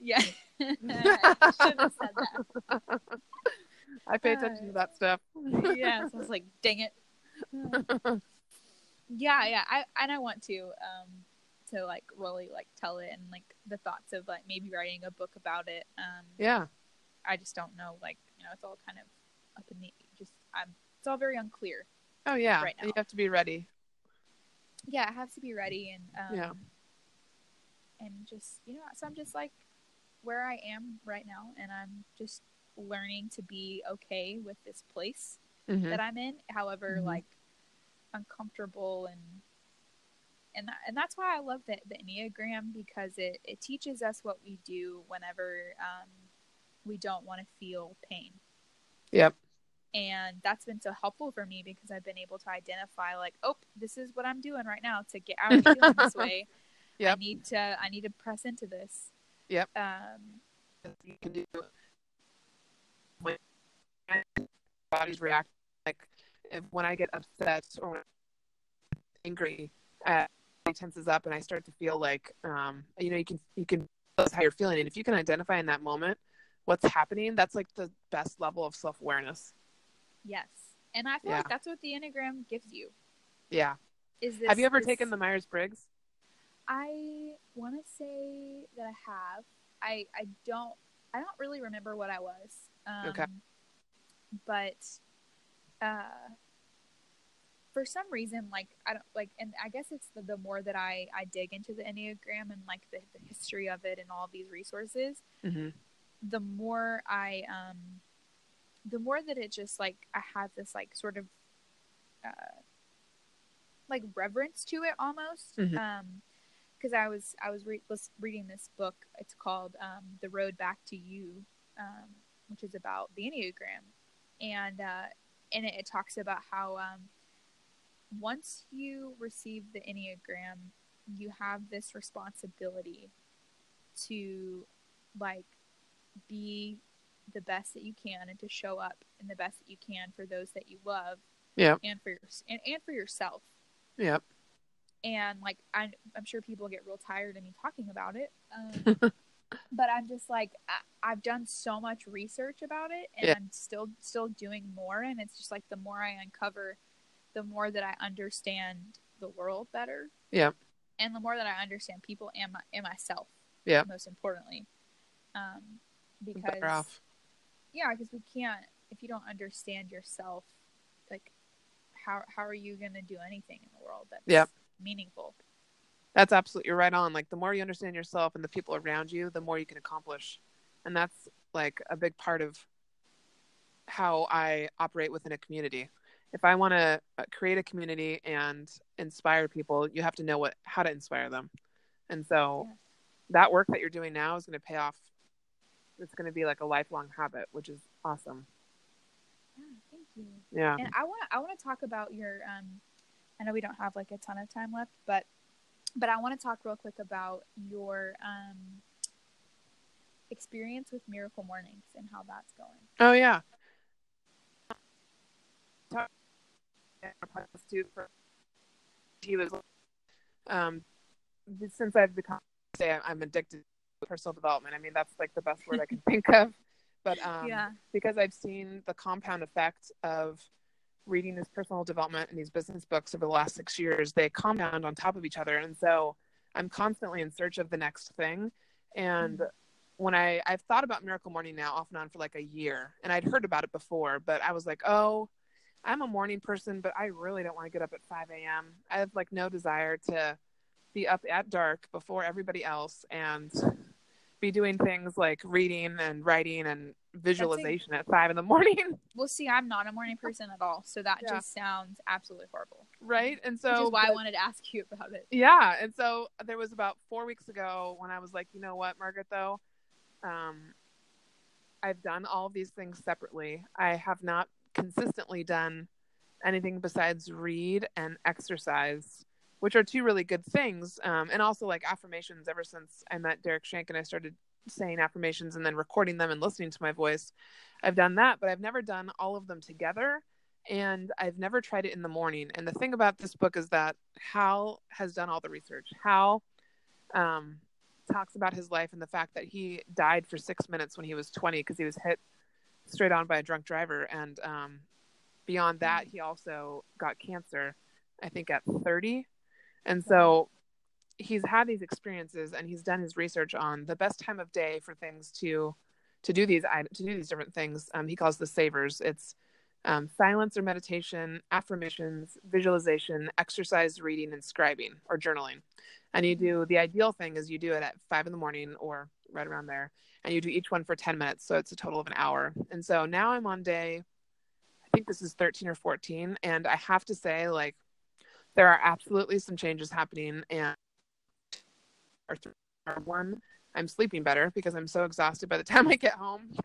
Yeah. I should have said that. I pay attention uh, to that stuff. yeah. So I was like, dang it. Yeah, yeah. I and I want to um to like really like tell it and like the thoughts of like maybe writing a book about it. Um Yeah. I just don't know like, you know, it's all kind of up in the just I'm it's all very unclear. Oh yeah. Right now. You have to be ready yeah, I have to be ready and um, yeah, and just you know, so I'm just like where I am right now, and I'm just learning to be okay with this place mm-hmm. that I'm in. However, mm-hmm. like uncomfortable and and that, and that's why I love the the enneagram because it it teaches us what we do whenever um, we don't want to feel pain. Yep and that's been so helpful for me because I've been able to identify like, oh, this is what I'm doing right now to get out of feeling this way. Yep. I need to I need to press into this. Yep. Um, you can do when body's react like if, when I get upset or angry, uh, it tenses up and I start to feel like um, you know you can you can how you're feeling. And if you can identify in that moment what's happening, that's like the best level of self awareness. Yes. And I feel Yeah. like that's what the Enneagram gives you. Yeah. Is this Have you ever this- taken the Myers Briggs? I want to say that I have. I I don't I don't really remember what I was. Um, Okay. But uh, for some reason, like I don't like, and I guess it's the, the more that I I dig into the Enneagram and like the, the history of it and all these resources, Mm-hmm. the more I um, the more that it just like I have this like sort of uh, like reverence to it almost. Mhm. Um, because I was I was re- was reading this book. It's called um, "The Road Back to You," um, which is about the Enneagram, and uh, and it, it talks about how um, once you receive the Enneagram, you have this responsibility to like be the best that you can and to show up in the best that you can for those that you love Yeah. and for your and, and for yourself Yep. and like I'm, I'm sure people get real tired of me talking about it um, but i'm just like I, i've done so much research about it and Yeah. i'm still still doing more and it's just like the more i uncover the more that i understand the world better Yeah. and the more that i understand people and, my, and myself Yeah. most importantly um, because yeah because we can't if you don't understand yourself like how, how are you going to do anything in the world that's Yep. meaningful That's absolutely right on. Like the more you understand yourself and the people around you, the more you can accomplish. And that's like a big part of how I operate within a community. If I want to create a community and inspire people, you have to know what how to inspire them. And so Yeah. that work that you're doing now is going to pay off. It's going to be like a lifelong habit, which is awesome. yeah, thank you Yeah. And I want I want to talk about your um I know we don't have like a ton of time left, but but I want to talk real quick about your um experience with Miracle Mornings and how that's going. Oh yeah. Talk- too for he was um since I've become say I'm addicted to personal development. I mean that's like the best word I can think of. But um yeah. because I've seen the compound effect of reading this personal development and these business books over the last six years, they compound on top of each other. And so I'm constantly in search of the next thing. And when I, I've thought about Miracle Morning now off and on for like a year, and I'd heard about it before, but I was like, oh, I'm a morning person, but I really don't want to get up at 5 a.m. I have like no desire to be up at dark before everybody else and be doing things like reading and writing and visualization at five in the morning. Well, see, I'm not a morning person at all, so that Yeah. just sounds absolutely horrible. right. And so Which is why I wanted to ask you about it. yeah and so there was about four weeks ago when i was like you know what margaret though um, i've done all of these things separately i have not consistently done anything besides read and exercise which are two really good things um, and also like affirmations ever since i met derek shank and i started saying affirmations and then recording them and listening to my voice i've done that but i've never done all of them together and I've never tried it in the morning. And the thing about this book is that Hal has done all the research. Hal um, talks about his life and the fact that he died for six minutes when he was 20 because he was hit straight on by a drunk driver. And um, beyond that, he also got cancer, I think, at 30. And so he's had these experiences and he's done his research on the best time of day for things to to do these to do these different things. Um, he calls the savers. It's um, silence or meditation, affirmations, visualization, exercise, reading, and scribing or journaling. And you do the ideal thing is you do it at five in the morning or right around there, and you do each one for 10 minutes. So it's a total of an hour. And so now I'm on day, I think this is 13 or 14. And I have to say, like, there are absolutely some changes happening. And or th- or one, I'm sleeping better because I'm so exhausted by the time I get home.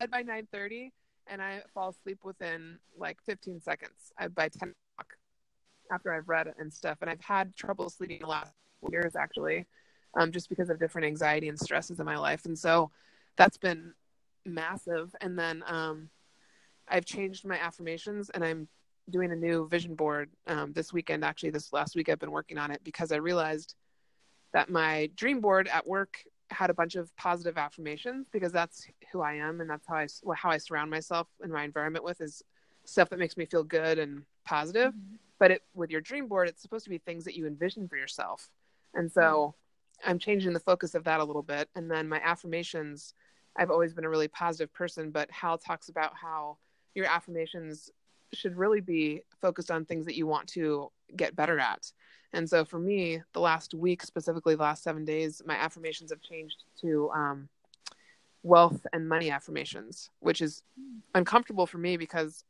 Bed by 9:30 and I fall asleep within like 15 seconds I, by 10 o'clock after I've read and stuff. And I've had trouble sleeping the last years actually, um, just because of different anxiety and stresses in my life. And so that's been massive. And then um, I've changed my affirmations and I'm doing a new vision board um, this weekend. Actually, this last week I've been working on it because I realized that my dream board at work had a bunch of positive affirmations because that's who I am and that's how I how I surround myself in my environment with is stuff that makes me feel good and positive. Mhm. But it, with your dream board, it's supposed to be things that you envision for yourself. And so I'm changing the focus of that a little bit. And then my affirmations, I've always been a really positive person, but Hal talks about how your affirmations should really be focused on things that you want to get better at. And so for me, the last week, specifically the last seven days, my affirmations have changed to um, wealth and money affirmations, which is uncomfortable for me because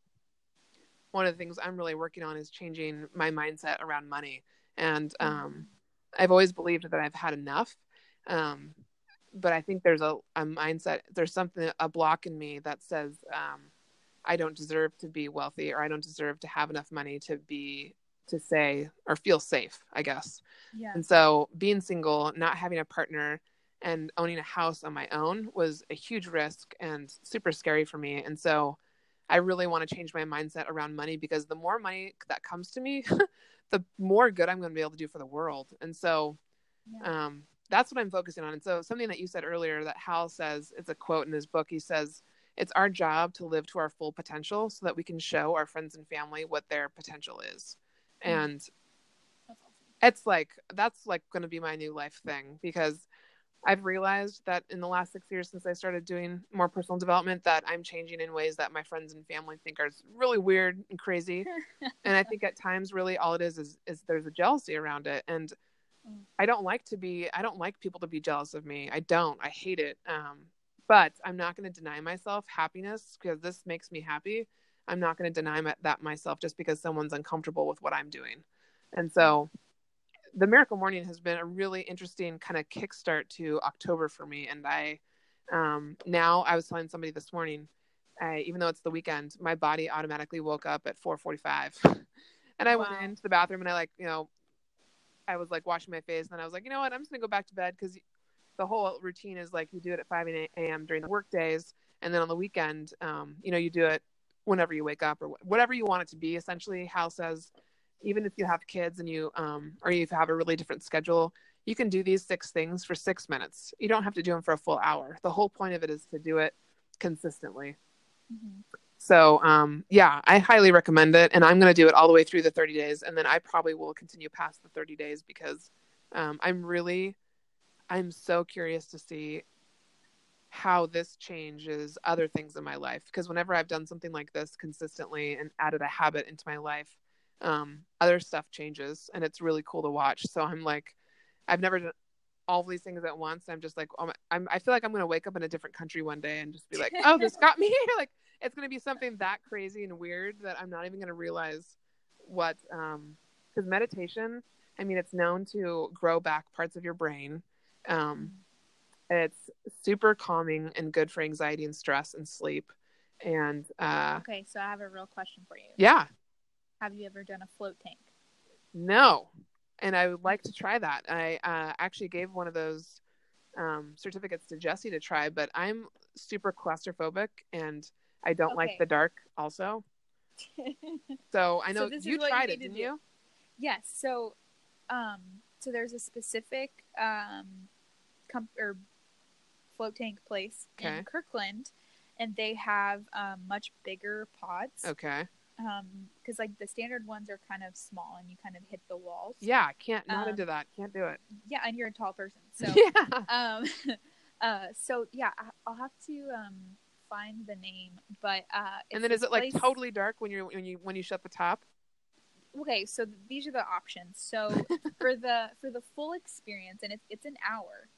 one of the things I'm really working on is changing my mindset around money. And um, I've always believed that I've had enough. Um, but I think there's a, a mindset, there's something, a block in me that says um, I don't deserve to be wealthy or I don't deserve to have enough money to be, to say, or feel safe, I guess. Yeah. And so being single, not having a partner, and owning a house on my own was a huge risk and super scary for me. And so I really want to change my mindset around money because the more money that comes to me, the more good I'm going to be able to do for the world. And so Yeah. um, that's what I'm focusing on. And so something that you said earlier that Hal says, it's a quote in his book. He says, it's our job to live to our full potential so that we can show our friends and family what their potential is. Mhm. And awesome. it's like that's like going to be my new life thing because I've realized that in the last six years since I started doing more personal development, that I'm changing in ways that my friends and family think are really weird and crazy. and I think at times, really, all it is is is there's a jealousy around it, and Mm. I don't like to be. I don't like people to be jealous of me. I don't. I hate it. Um, but I'm not going to deny myself happiness because this makes me happy. I'm not going to deny my, that myself just because someone's uncomfortable with what I'm doing. And so the miracle morning has been a really interesting kind of kickstart to October for me. And I, um, now I was telling somebody this morning, I, even though it's the weekend, my body automatically woke up at 4:45, and I Wow. went into the bathroom and I like, you know, I was like washing my face, and then I was like, you know what, I'm just gonna go back to bed because the whole routine is like you do it at 5 a.m. during the work days, and then on the weekend, um, you know, you do it whenever you wake up or whatever you want it to be. Essentially, Hal says, even if you have kids and you, um, or you have a really different schedule, you can do these six things for six minutes. You don't have to do them for a full hour. The whole point of it is to do it consistently. Mhm. So, um, yeah, I highly recommend it. And I'm going to do it all the way through the 30 days. And then I probably will continue past the 30 days because um, I'm really, I'm so curious to see how this changes other things in my life. Because whenever I've done something like this consistently and added a habit into my life, um, other stuff changes. And it's really cool to watch. So I'm like, I've never done all these things at once. I'm just like, oh my, I'm, I feel like I'm going to wake up in a different country one day and just be like, oh, this got me. like, it's going to be something that crazy and weird that I'm not even going to realize what, um, because meditation, I mean, it's known to grow back parts of your brain. Um, it's super calming and good for anxiety and stress and sleep. And uh, Okay, so I have a real question for you. yeah, Have you ever done a float tank? no. And I would like to try that. I uh, actually gave one of those um, certificates to Jesse to try, but I'm super claustrophobic and I don't like the dark also. So I know is you what you tried it, didn't do. you? yes. So, um, so there's a specific um, com- or float tank place Okay. in Kirkland, and they have um, much bigger pods. Okay. Um, because like the standard ones are kind of small, and you kind of hit the walls. Yeah, can't not Um, into that. Can't do it. Yeah, and you're a tall person, so yeah. um uh so yeah I- i'll have to um find the name but uh And then is it like totally dark when you when you when you shut the top? okay so these are the options so for the for the full experience and it's it's an hour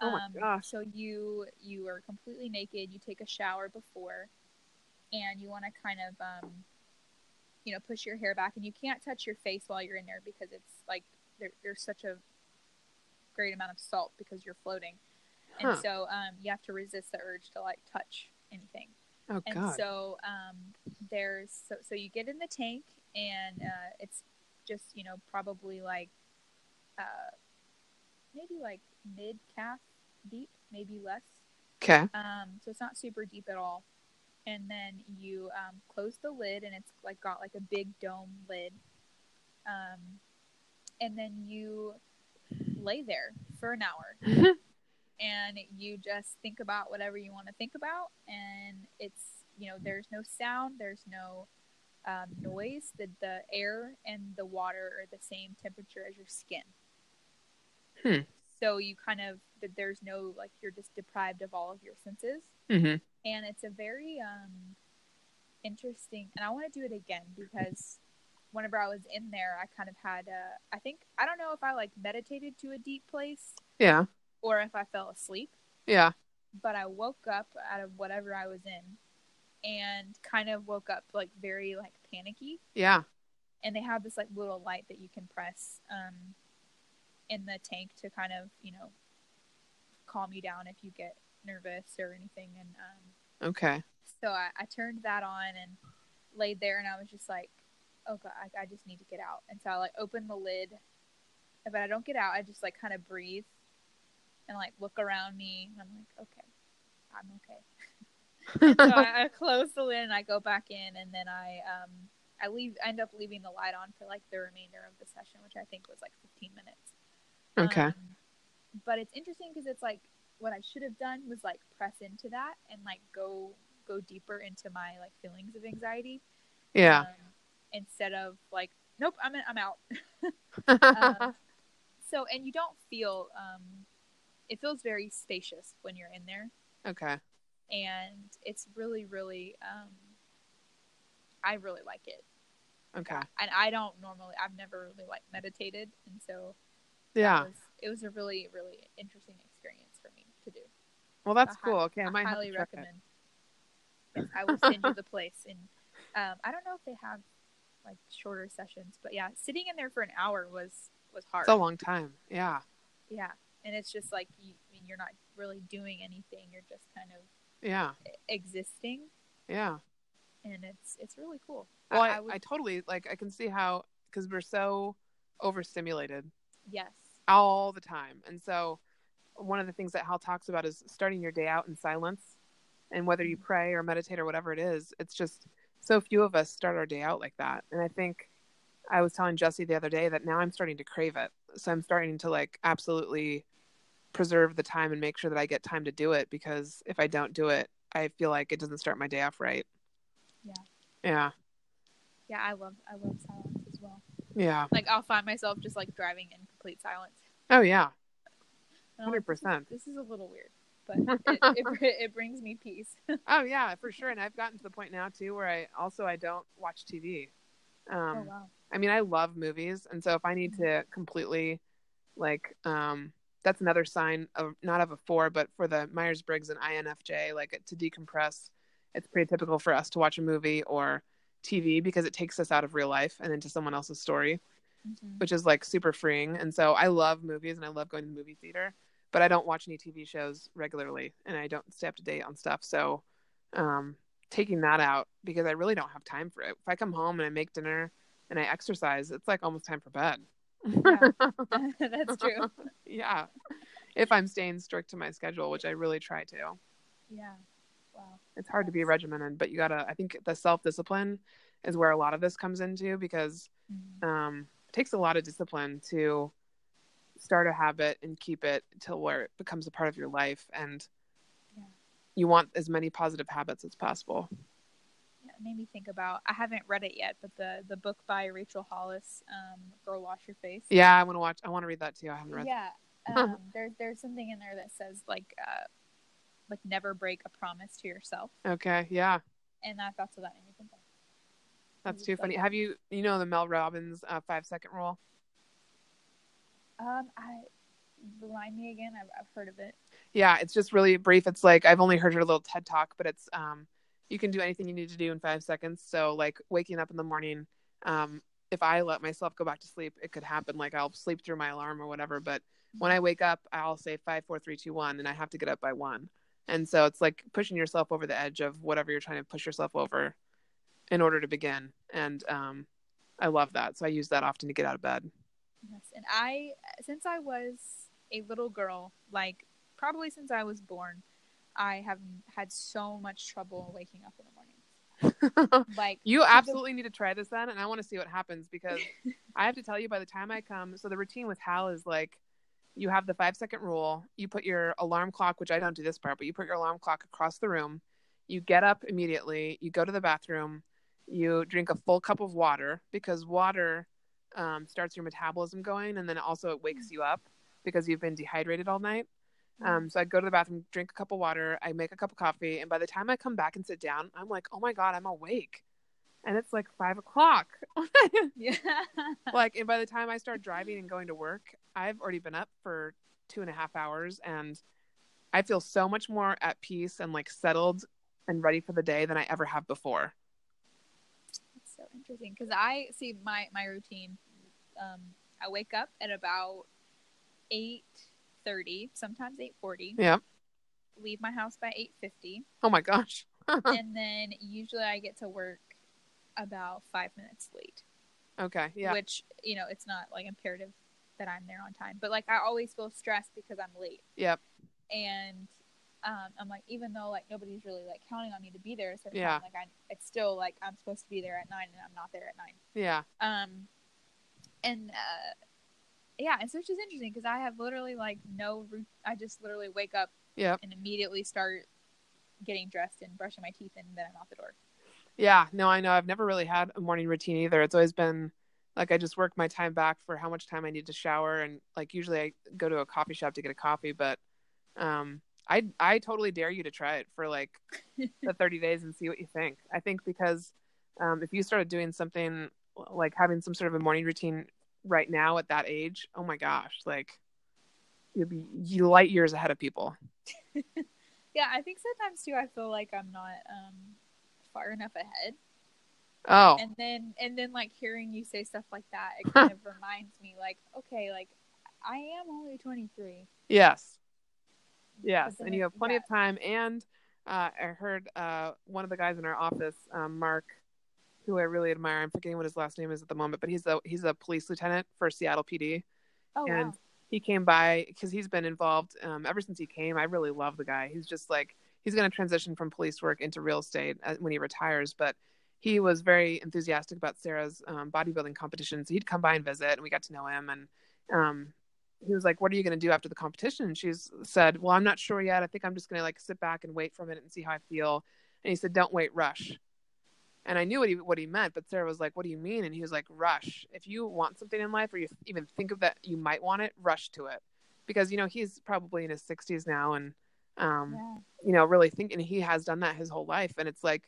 Oh my um gosh. so you you are completely naked you take a shower before and you want to kind of um you know push your hair back and you can't touch your face while you're in there because it's like there, there's such a great amount of salt because you're floating Huh. and so um, you have to resist the urge to like touch anything Oh and god. so um, there's so, so you get in the tank and uh, it's just you know probably like uh, maybe like mid calf deep maybe less. Okay. um, so it's not super deep at all. And then you um, close the lid and it's like got like a big dome lid. Um, and then you lay there for an hour. And you just think about whatever you want to think about. And it's you know there's no sound there's no um, noise. The, the air and the water are the same temperature as your skin. Hmm. So you kind of that there's no like you're just deprived of all of your senses hmm and it's a very um interesting and i want to do it again because whenever i was in there i kind of had a i think i don't know if i like meditated to a deep place Yeah. or if i fell asleep Yeah. but i woke up out of whatever i was in and kind of woke up like very like panicky Yeah. and they have this like little light that you can press um in the tank to kind of you know calm you down if you get nervous or anything and um Okay. so I, I turned that on and laid there and I was just like, oh god, I, I just need to get out. And so I like opened the lid, but I don't get out. I just like kind of breathe and like look around me. And I'm like, okay, I'm okay. so I, I close the lid and I go back in and then I um I leave I end up leaving the light on for like the remainder of the session, which I think was like 15 minutes. Okay. Um, but it's interesting because it's like what I should have done was like press into that and like go go deeper into my like feelings of anxiety. yeah. Um, instead of like, nope, I'm in, I'm out. um, so and you don't feel um, it feels very spacious when you're in there, okay. and it's really really um, I really like it. Okay. And I don't normally I've never really like meditated, and so Yeah. it was, it was a really really interesting experience for me to do. Well, that's I hi- cool. Okay, I I might highly it. recommend. I will send you the place, and um, I don't know if they have like shorter sessions, but yeah, sitting in there for an hour was was hard. It's a long time. Yeah. yeah, and it's just like you, you're not really doing anything; you're just kind of Yeah. existing, Yeah. and it's it's really cool. Well, I, I would- I totally like. I can see how because we're so overstimulated Yes, all the time, and so one of the things that Hal talks about is starting your day out in silence, and whether you pray or meditate or whatever it is, it's just so few of us start our day out like that. And I think I was telling Jesse the other day that now I'm starting to crave it, so I'm starting to like absolutely preserve the time and make sure that I get time to do it because if I don't do it, I feel like it doesn't start my day off right. Yeah. Yeah. yeah, I love I love silence as well. Yeah. Like I'll find myself just like driving in complete silence. Oh yeah. And I'm like, this is- 100%. This is a little weird, but it, it, it brings me peace. Oh yeah, for sure. And I've gotten to the point now too where I also I don't watch TV. Um, oh wow. I mean, I love movies, and so if I need to completely, like, um, that's another sign of not of a four, but for the Myers Briggs and INFJ, like to decompress. It's pretty typical for us to watch a movie or TV because it takes us out of real life and into someone else's story, Mhm. which is like super freeing. And so I love movies and I love going to the movie theater, but I don't watch any TV shows regularly and I don't stay up to date on stuff. So, um, taking that out because I really don't have time for it. If I come home and I make dinner and I exercise, it's like almost time for bed. That's true. yeah. If I'm staying strict to my schedule, which I really try to. Yeah. Wow. It's hard to be regimented, but you gotta, I think the self discipline is where a lot of this comes into because Mhm. um, takes a lot of discipline to start a habit and keep it till where it becomes a part of your life. And Yeah. you want as many positive habits as possible. Yeah, it made me think about. I haven't read it yet, but the the book by Rachel Hollis, um, "Girl Wash Your Face." Yeah, I want to watch, I want to read that too. I haven't read it. Yeah. Um, there's there's something in there that says like uh, like never break a promise to yourself, Okay. Yeah. and I thought so that made me think. Of. That's too funny. Have you, you know, the Mel Robbins uh, five second rule? Um, I remind me again. I've I've heard of it. Yeah, it's just really brief. It's like I've only heard her little TED talk, but it's um you can do anything you need to do in five seconds. So like waking up in the morning, um, if I let myself go back to sleep, it could happen. Like I'll sleep through my alarm or whatever. But when I wake up, I'll say five, four, three, two, one, and I have to get up by one. And so it's like pushing yourself over the edge of whatever you're trying to push yourself over in order to begin. And um I love that. So I use that often to get out of bed. Yes, and I since I was a little girl, like probably since I was born, I have had so much trouble waking up in the morning. Like You absolutely need to try this then, and I want to see what happens because I have to tell you, by the time I come, so the routine with Hal is like you have the five second rule. You put your alarm clock, which I don't do this part, but you put your alarm clock across the room. You get up immediately. You go to the bathroom. You drink a full cup of water because water um, starts your metabolism going, and then also it wakes you up because you've been dehydrated all night. Um, so I go to the bathroom, drink a cup of water, I make a cup of coffee, and by the time I come back and sit down, I'm like, oh my god, I'm awake, and it's like five o'clock. yeah. like, and by the time I start driving and going to work, I've already been up for two and a half hours, and I feel so much more at peace and like settled and ready for the day than I ever have before. Interesting because I see my my routine. Um, I wake up at about eight thirty, sometimes eight forty. Yeah. Leave my house by eight fifty, Oh my gosh. and then usually I get to work about five minutes late. okay. Yeah. Which you know, it's not like imperative that I'm there on time, but like I always feel stressed because I'm late. Yep. and um, I'm like, even though like nobody's really like counting on me to be there at a certain Yeah. time, like I, it's still like I'm supposed to be there at nine and I'm not there at nine. Yeah. Um, and uh, yeah, and so it's just interesting because I have literally like no, I just literally wake up yeah, and immediately start getting dressed and brushing my teeth, and then I'm out the door. Yeah, no, I know. I've never really had a morning routine either. It's always been like I just work my time back for how much time I need to shower and like usually I go to a coffee shop to get a coffee, but um I I totally dare you to try it for like the 30 days and see what you think. I think because um if you started doing something like having some sort of a morning routine right now at that age, oh my gosh, like you'd be you light years ahead of people. Yeah, I think sometimes too. I feel like I'm not um, far enough ahead. Oh, and then and then like hearing you say stuff like that it kind of reminds me like okay like i am only 23 Yes. Yes, and you have plenty of time. And uh, I heard uh, one of the guys in our office, um, Mark, who I really admire. I'm forgetting what his last name is at the moment, but he's a he's a police lieutenant for Seattle PD, oh and wow he came by because he's been involved um, ever since he came. I really love the guy. He's just like he's going to transition from police work into real estate uh, when he retires, but he was very enthusiastic about Sarah's um, bodybuilding competition. So he'd come by and visit, and we got to know him. And um, he was like, "What are you going to do after the competition?" And she said, "Well, I'm not sure yet. I think I'm just going to like sit back and wait for a minute and see how I feel." And he said, "Don't wait, rush." And I knew what he what he meant, but Sarah was like, "What do you mean?" And he was like, "Rush. If you want something in life, or you even think of that you might want it, rush to it." Because you know he's probably in his 60s now, and um, yeah you know, really thinking he has done that his whole life. And it's like,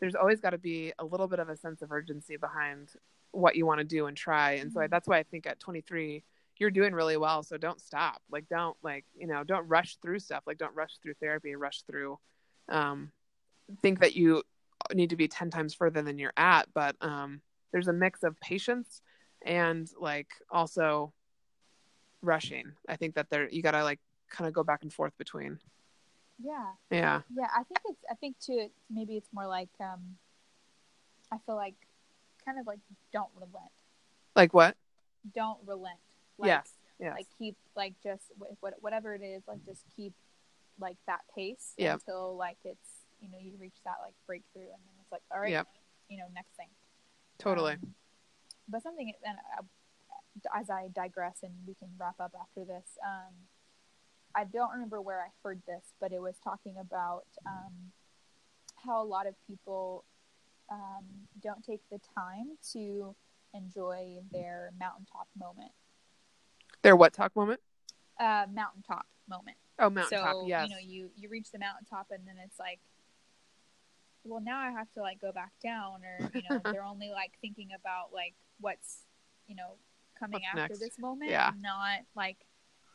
there's always got to be a little bit of a sense of urgency behind what you want to do and try. And so I, that's why I think at 23, you're doing really well. So don't stop. Like, don't like, you know, don't rush through stuff. Like, don't rush through therapy, rush through, um, think that you need to be 10 times further than you're at. But, um, there's a mix of patience and like also rushing. I think that there, you got to like kind of go back and forth between. yeah Yeah. yeah i think it's i think too it's, maybe it's more like um i feel like kind of like don't relent Like what? don't relent like, yes. Yes. like keep like just wh- what whatever it is like just keep like that pace Yep. until like it's you know you reach that like breakthrough and then it's like all right Yep. you know next thing totally. Um, but something, and uh, as I digress, and we can wrap up after this. Um, I don't remember where I heard this, but it was talking about um, how a lot of people um, don't take the time to enjoy their mountaintop moment. Their what talk moment? Uh, mountaintop moment. Oh, mountaintop. so yes. you know, you you reach the mountaintop, and then it's like, well, now I have to like go back down, or you know, they're only like thinking about like what's you know coming What's after next? this moment, Yeah. not like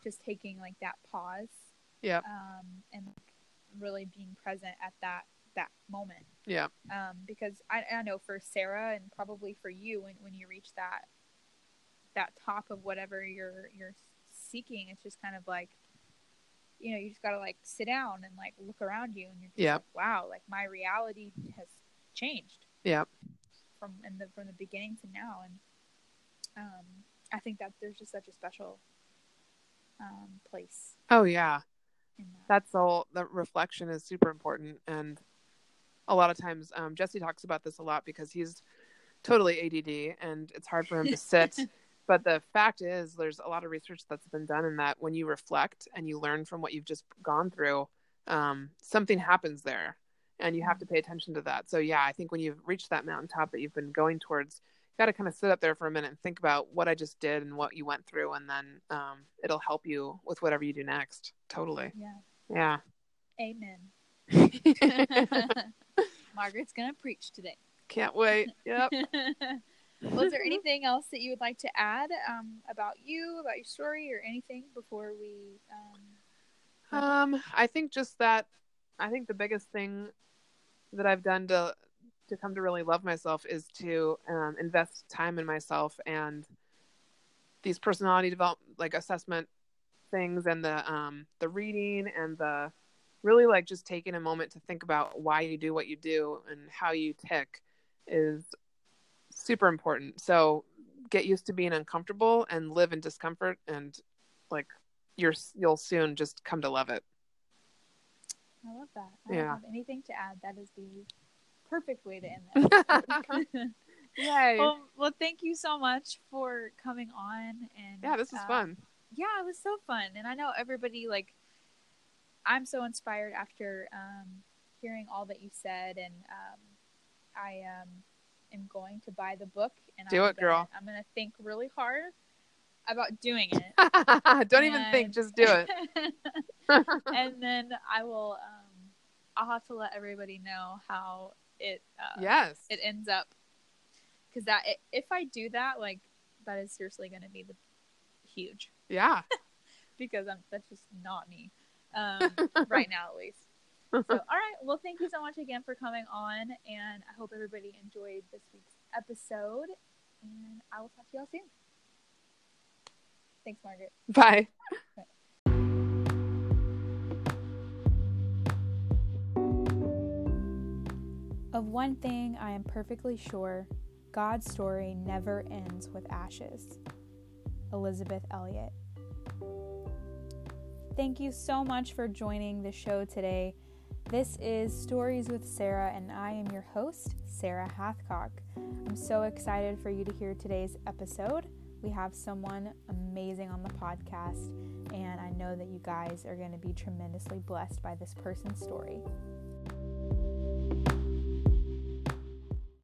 just taking like that pause, Yeah. um, and really being present at that that moment. yeah. Um, because I, I know for Sarah and probably for you, when when you reach that that top of whatever you're you're seeking, it's just kind of like you know you just gotta like sit down and like look around you and you're just Yep. like wow like my reality has changed Yeah. from in the from the beginning to now and um i think that there's just such a special um place Oh, yeah. that That's all. The reflection is super important. And a lot of times, um, Jesse talks about this a lot because he's totally ADD and it's hard for him to sit but the fact is there's a lot of research that's been done in that when you reflect and you learn from what you've just gone through um, something happens there and you have to pay attention to that so yeah i think when you've reached that mountaintop that you've been going towards you got to kind of sit up there for a minute and think about what i just did and what you went through and then um, it'll help you with whatever you do next totally Yeah. yeah Amen. Margaret's gonna preach today. can't wait yep Was there anything else that you would like to add um, about you, about your story, or anything before we? Um... Um, I think just that. I think the biggest thing that I've done to to come to really love myself is to um, invest time in myself and these personality development, like assessment things, and the um the reading and the really like just taking a moment to think about why you do what you do and how you tick is super important. So get used to being uncomfortable and live in discomfort and like you're you'll soon just come to love it. I love that. I Yeah. don't have anything to add. That is the perfect way to end that. Yay. well, well, thank you so much for coming on. And yeah, this was uh, fun. Yeah, it was so fun, and I know everybody like. I'm so inspired after um, hearing all that you said, and um, I um, am going to buy the book. And Do I'm it, gonna, girl. I'm going to think really hard about doing it. Don't even think, just do it. and then I will. Um, I'll have to let everybody know how it. Uh, yes. It ends up because that if I do that, like that is seriously going to be the huge Yeah. because I'm that's just not me um, right now at least. So, all right. Well, thank you so much again for coming on, and I hope everybody enjoyed this week's episode. And I will talk to y'all soon. Thanks, Margaret. Bye. Of one thing I am perfectly sure God's story never ends with ashes. Elisabeth Elliot. Thank you so much for joining the show today. This is Stories with Sarah, and I am your host, Sarah Hathcock. I'm so excited for you to hear today's episode. We have someone amazing on the podcast, and I know that you guys are going to be tremendously blessed by this person's story.